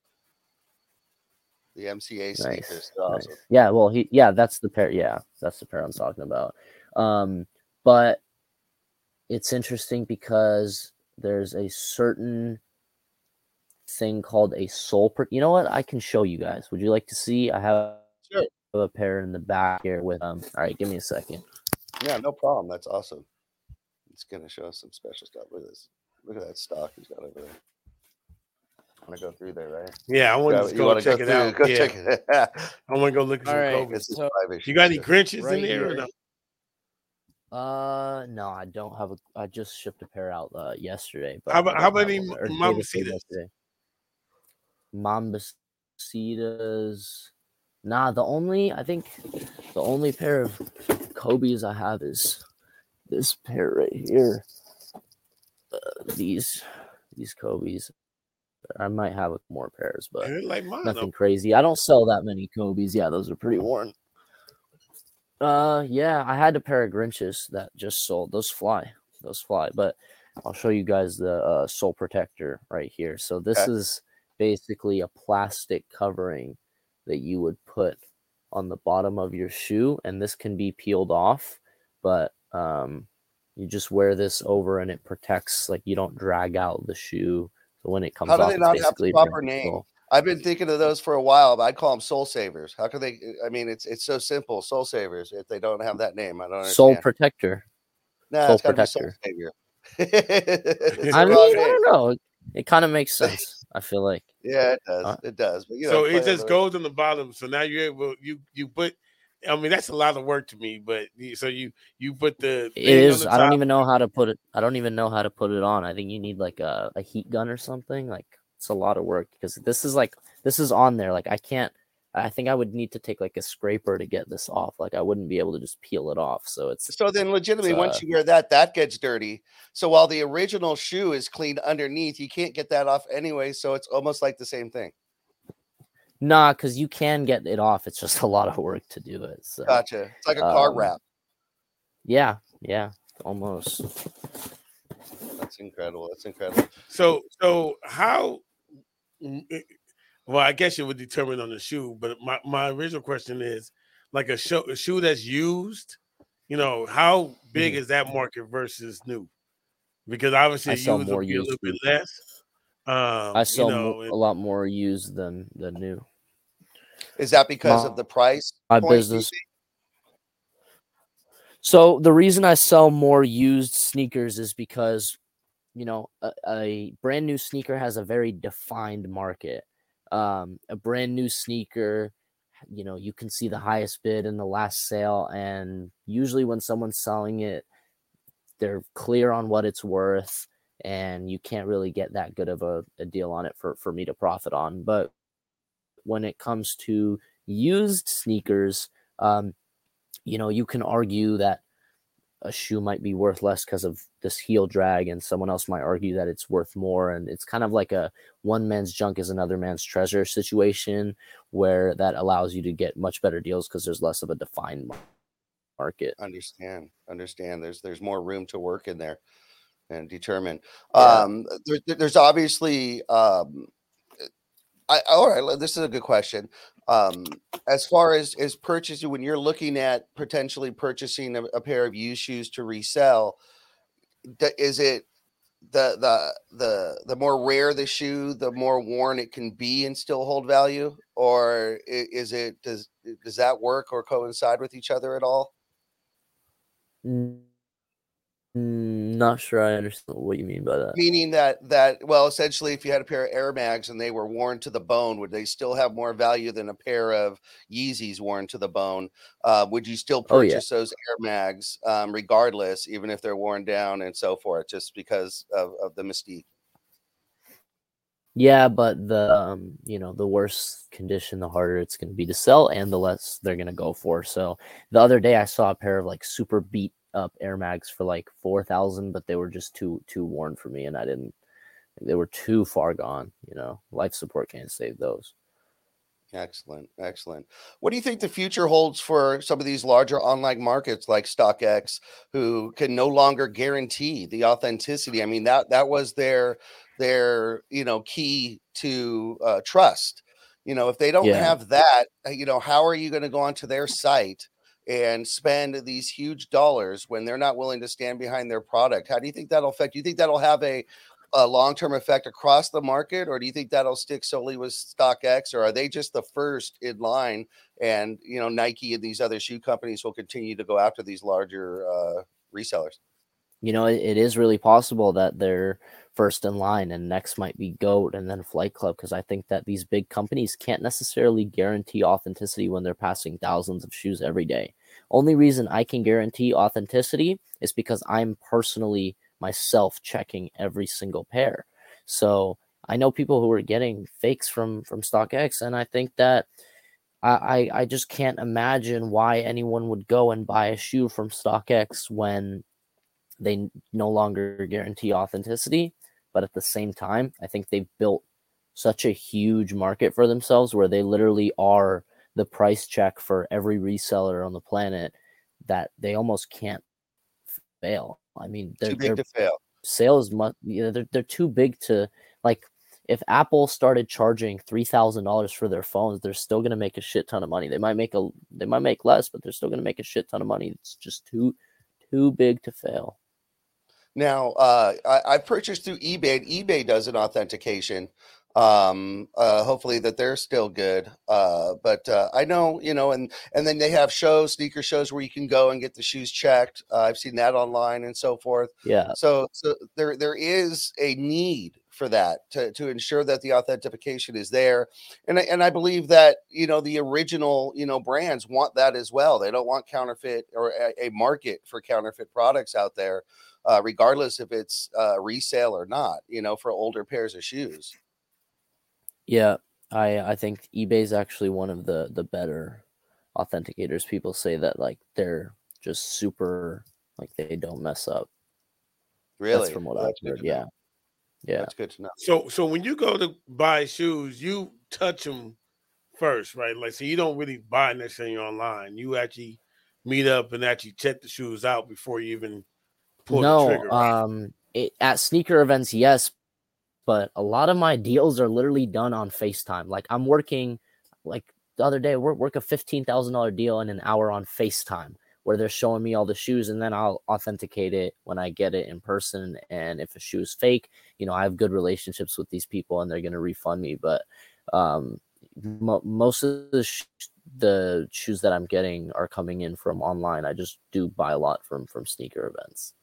The MCA sneakers. Nice, They're nice. Yeah, well, he yeah, that's the pair. Yeah, that's the pair I'm talking about. Um, but it's interesting because there's a certain thing called a soul. Pro- you know what? I can show you guys. Would you like to see? I have Sure. a pair in the back here with um. All right, give me a second. Yeah, no problem. That's awesome. It's gonna show us some special stuff. Look at this. Look at that stock he's got over there. I want to go through there, right? yeah, I want Yeah, to just go wanna check it through- out. Go yeah, check it out. [laughs] I want to go look at All some right, Kobe's. So- You got any shoes. Grinches in Right there or here. no? Uh, no, I don't have a. I just shipped a pair out uh, yesterday. But How about- don't how have about any one, or day Mambacitas? before yesterday. Mambacitas. Nah, the only I think the only pair of Kobe's I have is this pair right here. Uh, these these Kobe's. I might have more pairs, but like mine. nothing though. crazy. I don't sell that many Kobe's. Yeah, those are pretty worn. Uh, yeah, I had a pair of Grinches that just sold. Those fly. Those fly. But I'll show you guys the uh, sole protector right here. So this Okay. is basically a plastic covering that you would put on the bottom of your shoe, and this can be peeled off. But um, you just wear this over, and it protects. Like you don't drag out the shoe. So when it comes How do off, they not have the proper name? I've been thinking of those for a while, but I'd call them soul savers. How could they? I mean, it's it's so simple, soul savers. If they don't have that name, I don't understand. Soul protector. nah, soul be soul protector. savior. [laughs] I mean, I don't know. It kind of makes sense. I feel like. Yeah, it does. Uh, it does. But you know, so it just goes on the bottom. So now you're able you you put. I mean that's a lot of work to me, but so you you put the It thing on is. the I don't even know how to put it. I don't even know how to put it on. I think you need like a, a heat gun or something. Like it's a lot of work because this is like this is on there. Like I can't. I think I would need to take like a scraper to get this off. Like I wouldn't be able to just peel it off. So it's So then, legitimately, once uh, you wear that, that gets dirty. So while the original shoe is clean underneath, you can't get that off anyway. So it's almost like the same thing. nah, because you can get it off. It's just a lot of work to do it. So Gotcha. It's like a car Um, wrap. yeah, yeah, almost. That's incredible. That's incredible. So so how? It- Well, I guess it would determine on the shoe, but my, my original question is like a, show, a shoe that's used. You know, how big Mm-hmm. is that market versus new? Because obviously, I sell used more will be a little used bit less. Um, I sell you know, a lot more used than than new. Is that because My- of the price? My business. So the reason I sell more used sneakers is because, you know, a, a brand new sneaker has a very defined market. Um, a brand new sneaker, you know, you can see the highest bid in the last sale, and usually when someone's selling it, they're clear on what it's worth, and you can't really get that good of a, a deal on it for for me to profit on. But when it comes to used sneakers, um, you know, you can argue that a shoe might be worth less because of this heel drag, and someone else might argue that it's worth more. And it's kind of like a one man's junk is another man's treasure situation where that allows you to get much better deals because there's less of a defined market. Understand. Understand. There's there's more room to work in there and determine. Yeah. Um, there, there- there's obviously. Um, I, all right. This is a good question. Um, as far as as purchasing, when you're looking at potentially purchasing a, a pair of used shoes to resell, d- is it the the the the more rare the shoe, the more worn it can be and still hold value, or is it does does that work or coincide with each other at all? Not sure I understand what you mean by that. Meaning that that well, essentially, if you had a pair of Air Mags and they were worn to the bone, would they still have more value than a pair of Yeezys worn to the bone? Uh, would you still Oh, yeah. purchase those Air Mags um, regardless, even if they're worn down and so forth, just because of, of the mystique? Yeah, but the um, you know, the worse condition, the harder it's going to be to sell, and the less they're going to go for. So the other day, I saw a pair of like super beat up Air Mags for like four thousand, but they were just too too worn for me, and I didn't. They were too far gone. You know, life support can't save those. Excellent, excellent. What do you think the future holds for some of these larger online markets like StockX, who can no longer guarantee the authenticity? I mean that that was their their you know key to uh, trust. You know, if they don't Yeah. have that, uh, you know, how are you going to go onto their site and spend these huge dollars when they're not willing to stand behind their product? How do you think that'll affect? Do you think that'll have a a long-term effect across the market or do you think that'll stick solely with StockX or are they just the first in line and you know Nike and these other shoe companies will continue to go after these larger uh, resellers You know, it, it is really possible that they're first in line, and next might be Goat and then Flight Club, because I think that these big companies can't necessarily guarantee authenticity when they're passing thousands of shoes every day. Only reason I can guarantee authenticity is because I'm personally myself checking every single pair. So I know people who are getting fakes from from StockX, and I think that I, I just can't imagine why anyone would go and buy a shoe from StockX when they no longer guarantee authenticity. But at the same time, I think they've built such a huge market for themselves where they literally are the price check for every reseller on the planet that they almost can't fail. I mean, too their, big to fail. sales must you know, they're, they're too big to like if apple started charging $3000 for their phones they're still going to make a shit ton of money. They might make a they might make less but they're still going to make a shit ton of money. It's just too too big to fail now uh, I, I purchased through eBay and eBay does an authentication um uh hopefully that they're still good uh but uh i know you know and and then they have shows sneaker shows where you can go and get the shoes checked. Uh, i've seen that online and so forth. Yeah. so so there there is a need for that to to ensure that the authentication is there. And I, and I believe that you know the original you know brands want that as well. They don't want counterfeit or a, a market for counterfeit products out there uh, regardless if it's uh, resale or not you know for older pairs of shoes Yeah, I I think eBay is actually one of the the better authenticators. People say that like they're just super like they don't mess up. really That's from what Well, I've heard. Yeah. Yeah. that's good to know So so when you go to buy shoes, you touch them first, right? Like so you don't really buy necessarily online. You actually meet up and actually check the shoes out before you even pull no, trigger. right? um it, at sneaker events, yes, but a lot of my deals are literally done on FaceTime. Like I'm working like the other day, work work a fifteen thousand dollar deal in an hour on FaceTime where they're showing me all the shoes and then I'll authenticate it when I get it in person. And if a shoe is fake, you know, I have good relationships with these people and they're gonna refund me. But um mo- most of the sh- the shoes that I'm getting are coming in from online. I just do buy a lot from from sneaker events.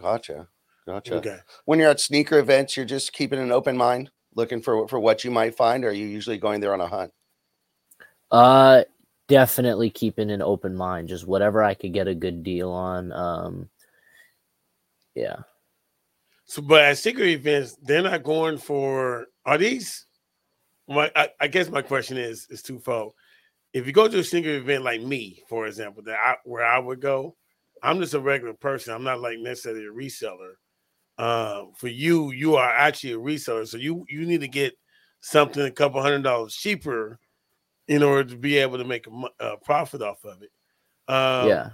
Gotcha gotcha okay. when you're at sneaker events you're just keeping an open mind looking for for what you might find or are you usually going there on a hunt Uh, definitely keeping an open mind. Just whatever I could get a good deal on. Um, yeah. So, but at secret events, they're not going for. Are these? My, I, I guess my question is is twofold. If you go to a sneaker event like me, for example, that I, where I would go, I'm just a regular person. I'm not like necessarily a reseller. Uh, for you, you are actually a reseller, so you you need to get something a couple hundred dollars cheaper in order to be able to make a, a profit off of it. Um, yeah.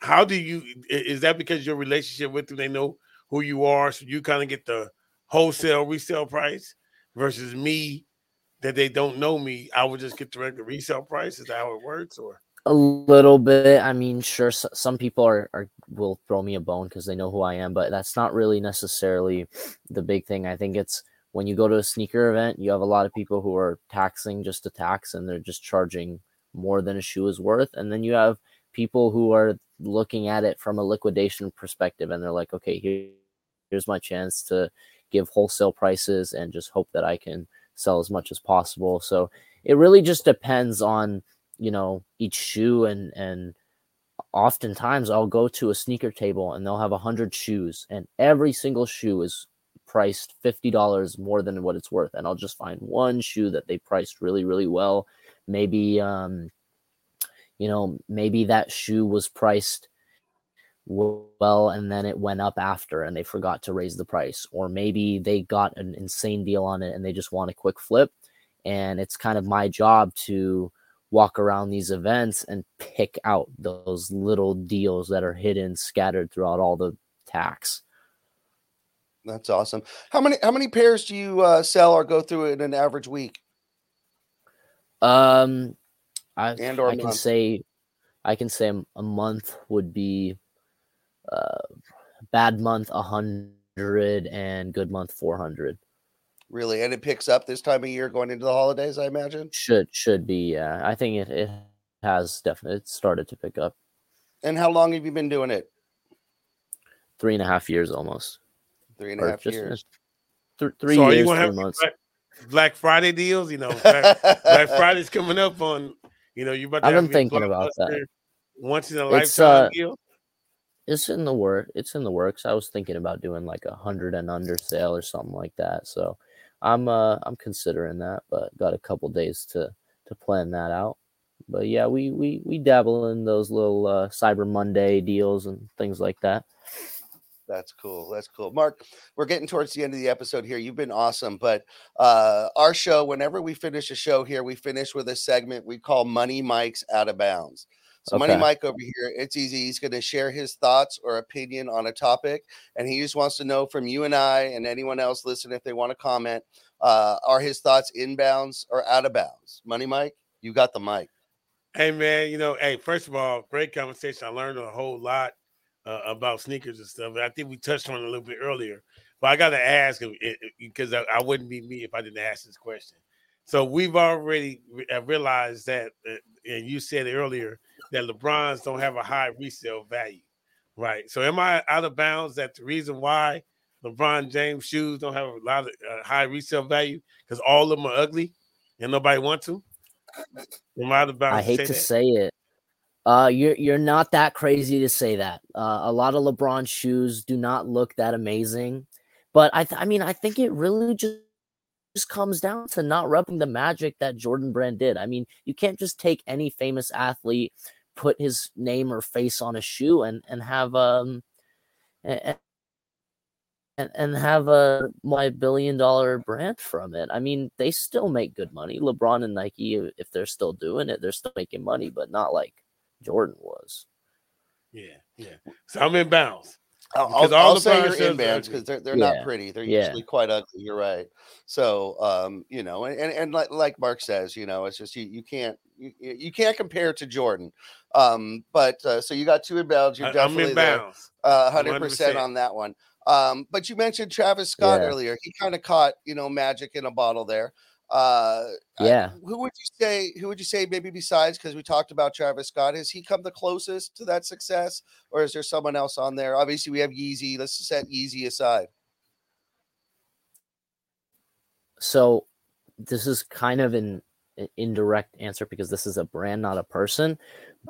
how do you is that because your relationship with them they know who you are so you kind of get the wholesale resale price versus me that they don't know me i would just get the regular resale price is that how it works or A little bit. I mean, sure, some people are, are will throw me a bone because they know who I am, but that's not really necessarily the big thing. I think it's when you go to a sneaker event, you have a lot of people who are taxing just to tax and they're just charging more than a shoe is worth. And then you have people who are looking at it from a liquidation perspective and they're like, okay, here, here's my chance to give wholesale prices and just hope that I can sell as much as possible. So it really just depends on you know each shoe and and oftentimes i'll go to a sneaker table and they'll have a hundred shoes and every single shoe is priced $50 more than what it's worth and i'll just find one shoe that they priced really really well. Maybe um you know maybe that shoe was priced well and then it went up after and they forgot to raise the price or maybe they got an insane deal on it and they just want a quick flip and it's kind of my job to walk around these events and pick out those little deals that are hidden scattered throughout all the tax That's awesome. How many how many pairs do you uh, sell or go through in an average week? um i, And or I can say i can say a- month would be uh bad month a hundred and good month 400 Really, and it picks up this time of year going into the holidays, I imagine. should should be yeah i think it, it has definitely it started to pick up And how long have you been doing it? three and a half years almost Three and a or half just years. th- three so are you years three months Black, Black friday deals you know black, black [laughs] friday's coming up on you know you about to I've been thinking about that. once in a It's, lifetime uh, deal it's in the work it's in the works i was thinking about doing like a hundred and under sale or something like that so i'm uh i'm considering that but got a couple days to to plan that out but yeah we we we dabble in those little uh cyber monday deals and things like that That's cool. That's cool. Mark, we're getting towards the end of the episode here. You've been awesome. But uh, our show, whenever we finish a show here, we finish with a segment we call Money Mike's Out of Bounds. So, Money Mike over here, it's easy. He's going to share his thoughts or opinion on a topic. And he just wants to know from you and I and anyone else listening if they want to comment uh, are his thoughts inbounds or out of bounds? Money Mike, you got the mic. Hey man, you know, hey, first of all, great conversation. I learned a whole lot uh, about sneakers and stuff. I think we touched on it a little bit earlier. but I got to ask because I, I, wouldn't be me if I didn't ask this question. So we've already re- uh, realized that, uh, and you said earlier that LeBrons don't have a high resale value, right? So am I out of bounds that the reason why LeBron James shoes don't have a lot of uh, high resale value because all of them are ugly and nobody wants to? Am I out of bounds? I hate to, to say, say it. Uh, you're you're not that crazy to say that. Uh, a lot of LeBron shoes do not look that amazing, but I th- I mean I think it really just just comes down to not rubbing the magic that Jordan Brand did. I mean, you can't just take any famous athlete, put his name or face on a shoe, and and have um and and, have a my billion dollar brand from it. I mean, they still make good money. LeBron and Nike, if they're still doing it, they're still making money, but not like Jordan was. Yeah, yeah. So I'm in bounds. I'll, I'll, I'll say you're in bands because they're they're yeah. not pretty. They're yeah. usually quite ugly. You're right. So um, you know, and, and, and like, like Mark says, you know, it's just you, you can't you, you can't compare to Jordan. Um, but uh, so you got two inbounds. You're definitely in bounds. hundred uh, percent on that one. Um, but you mentioned Travis Scott yeah. earlier. He kind of caught you know magic in a bottle there. Uh, yeah. I, who would you say? Who would you say? Maybe besides because we talked about Travis Scott, has he come the closest to that success, or is there someone else on there? Obviously, we have Yeezy. Let's set Yeezy aside. So, this is kind of an, an indirect answer because this is a brand, not a person.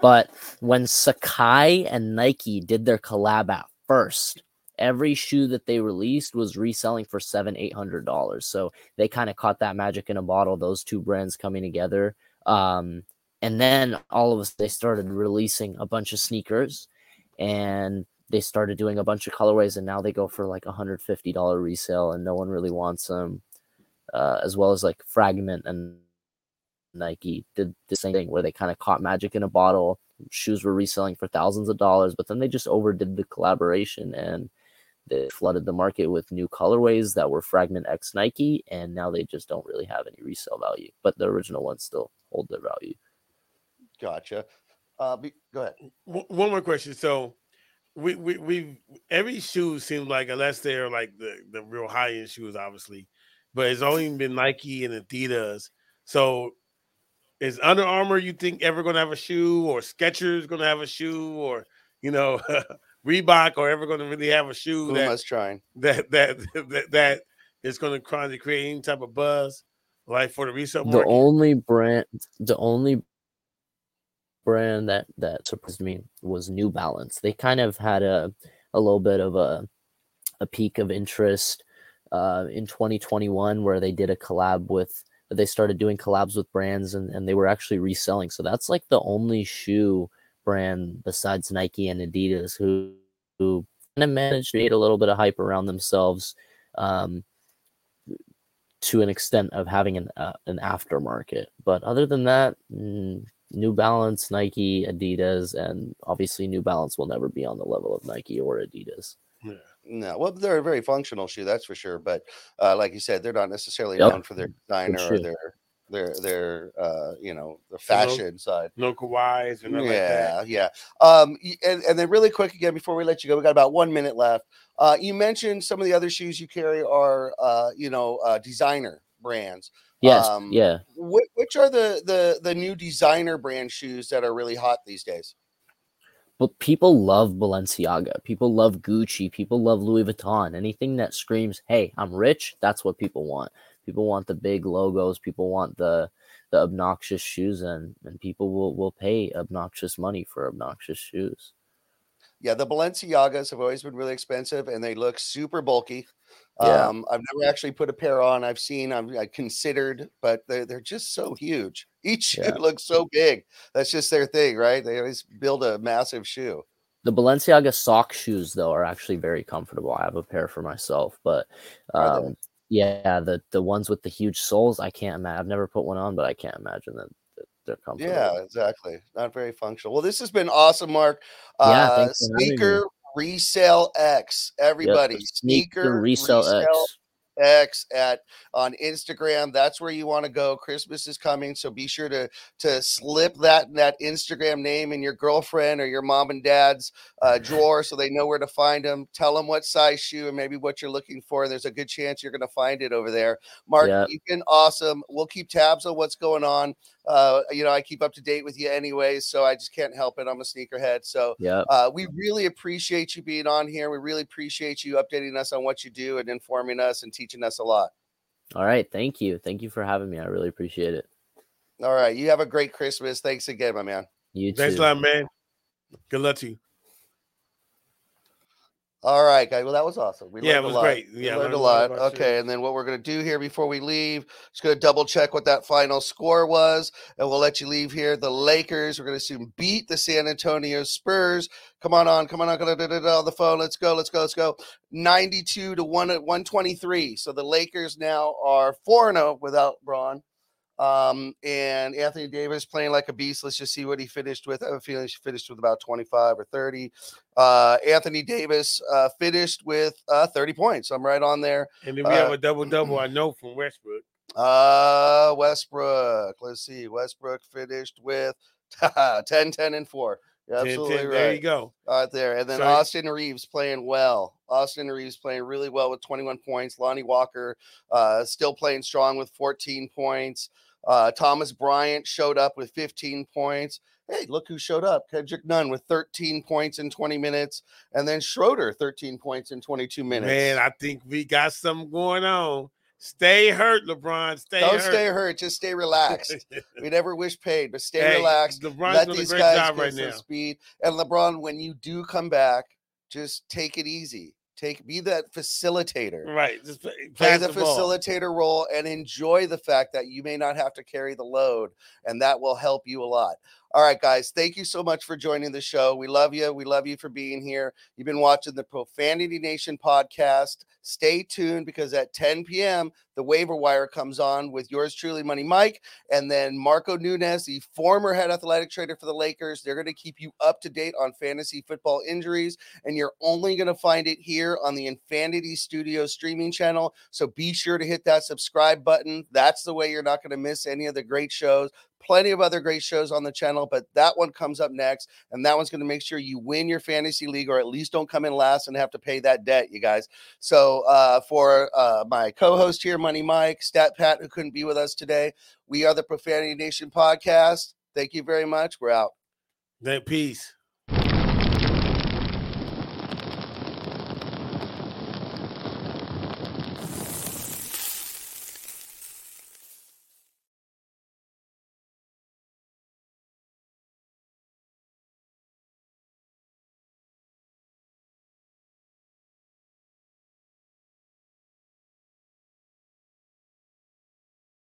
But when Sacai and Nike did their collab at first, every shoe that they released was reselling for seven, eight hundred dollars. So they kind of caught that magic in a bottle, those two brands coming together. Um, and then all of us they started releasing a bunch of sneakers and they started doing a bunch of colorways and now they go for like a hundred fifty dollar resale and no one really wants them. Uh, as well as like Fragment and Nike did the same thing where they kind of caught magic in a bottle. Shoes were reselling for thousands of dollars, but then they just overdid the collaboration and they flooded the market with new colorways that were Fragment X Nike, and now they just don't really have any resale value. But the original ones still hold their value. Gotcha. Uh, be, go ahead. One more question. So, we we we every shoe seems like unless they're like the the real high end shoes, obviously, but it's only been Nike and Adidas. So, is Under Armour you think ever going to have a shoe, or Skechers going to have a shoe, or you know? [laughs] Reebok or ever going to really have a shoe Who that, trying. that that [laughs] that that is going to try to create any type of buzz, like for the resale market. The only brand, the only brand that that surprised me was New Balance. They kind of had a a little bit of a a peak of interest uh, in 2021 where they did a collab with they started doing collabs with brands and, and they were actually reselling. So that's like the only shoe brand besides Nike and Adidas who who kind of managed to create a little bit of hype around themselves um, to an extent of having an uh, an aftermarket. But other than that, New Balance, Nike, Adidas, and obviously New Balance will never be on the level of Nike or Adidas. Yeah. No, well, they're a very functional shoe, that's for sure. But uh, like you said, they're not necessarily yep. known for their design or their their their uh you know the fashion no, side. No Kawhis and yeah, like yeah. Um, and and then really quick again before we let you go, we got about one minute left. Uh, you mentioned some of the other shoes you carry are uh you know uh designer brands. Yes, um, yeah. Which, which are the the the new designer brand shoes that are really hot these days? But people love Balenciaga. People love Gucci. People love Louis Vuitton. Anything that screams, "Hey, I'm rich," that's what people want. People want the big logos. People want the the obnoxious shoes, and and people will will pay obnoxious money for obnoxious shoes. Yeah, the Balenciagas have always been really expensive, and they look super bulky. Yeah. Um, I've never actually put a pair on. I've seen, I've I considered, but they're they're just so huge. Each shoe yeah. looks so big. That's just their thing, right? They always build a massive shoe. The Balenciaga sock shoes, though, are actually very comfortable. I have a pair for myself, but um, yeah, the the ones with the huge soles, I can't imagine. I've never put one on, but I can't imagine that, they're comfortable. Yeah, exactly. Not very functional. Well, this has been awesome, Mark. Yeah, uh, sneaker resell X. Everybody, yep, sneaker, sneaker resale, resale X. X, at on Instagram. That's where you want to go. Christmas is coming, so be sure to to slip that that Instagram name in your girlfriend or your mom and dad's uh, drawer so they know where to find them. Tell them what size shoe and maybe what you're looking for. There's a good chance you're going to find it over there. Mark, Yep. you've been awesome. We'll keep tabs on what's going on. Uh, you know, I keep up to date with you anyway, so I just can't help it. I'm a sneakerhead, so Yep. uh, we really appreciate you being on here. We really appreciate you updating us on what you do and informing us and teaching us a lot. All right. Thank you. Thank you for having me. I really appreciate it. All right. You have a great Christmas. Thanks again, my man. You too. Thanks a lot, man. Good luck to you. All right, guys. Well, that was awesome. We Yeah, learned it was a lot. great. We Yeah, I learned a learned a lot Okay, and then what we're gonna do here before we leave, just gonna double check what that final score was, and we'll let you leave here. The Lakers, we're gonna soon beat the San Antonio Spurs. Come on on, come on on, da, on the phone. Let's go, let's go, let's go. 92 to 1 at 123. So the Lakers now are 4-0 without Braun. Um, and Anthony Davis playing like a beast. Let's just see what he finished with. I have a feeling he finished with about 25 or 30. Uh, Anthony Davis uh, finished with uh, 30 points. I'm right on there. And then we have Uh, a double double. [clears throat] I know from Westbrook. Uh, Westbrook. Let's see. Westbrook finished with [laughs] 10, 10, and 4. You're 10, absolutely 10, right. There you go. Right there. And then So- Austin Reaves playing well. Austin Reaves playing really well with 21 points. Lonnie Walker uh, still playing strong with 14 points. Uh, Thomas Bryant showed up with 15 points. Hey, look who showed up. Kendrick Nunn with 13 points in 20 minutes. And then Schroeder, 13 points in 22 minutes. Man, I think we got something going on. Stay hurt, LeBron. Stay Don't hurt. stay hurt. Just stay relaxed. [laughs] we never wish pain, but stay Hey, relaxed. LeBron's Let doing a these great guys job right now. speed. And LeBron, when you do come back, just take it easy. Take be that facilitator. Right. Just play, Play the, the facilitator role and enjoy the fact that you may not have to carry the load, and that will help you a lot. All right, guys, thank you so much for joining the show. We love you. We love you for being here. You've been watching the Profanity Nation podcast. Stay tuned because at 10 p.m., the waiver wire comes on with yours truly, Money Mike, and then Marco Nunez, the former head athletic trader for the Lakers. They're going to keep you up to date on fantasy football injuries, and you're only going to find it here on the Infinity Studio streaming channel. So be sure to hit that subscribe button. That's the way you're not going to miss any of the great shows. Plenty of other great shows on the channel, but that one comes up next, and that one's going to make sure you win your fantasy league or at least don't come in last and have to pay that debt, you guys. So, uh, for uh, my co host here, Money Mike, Stat Pat, who couldn't be with us today, we are the Profanity Nation podcast. Thank you very much. We're out. Then peace.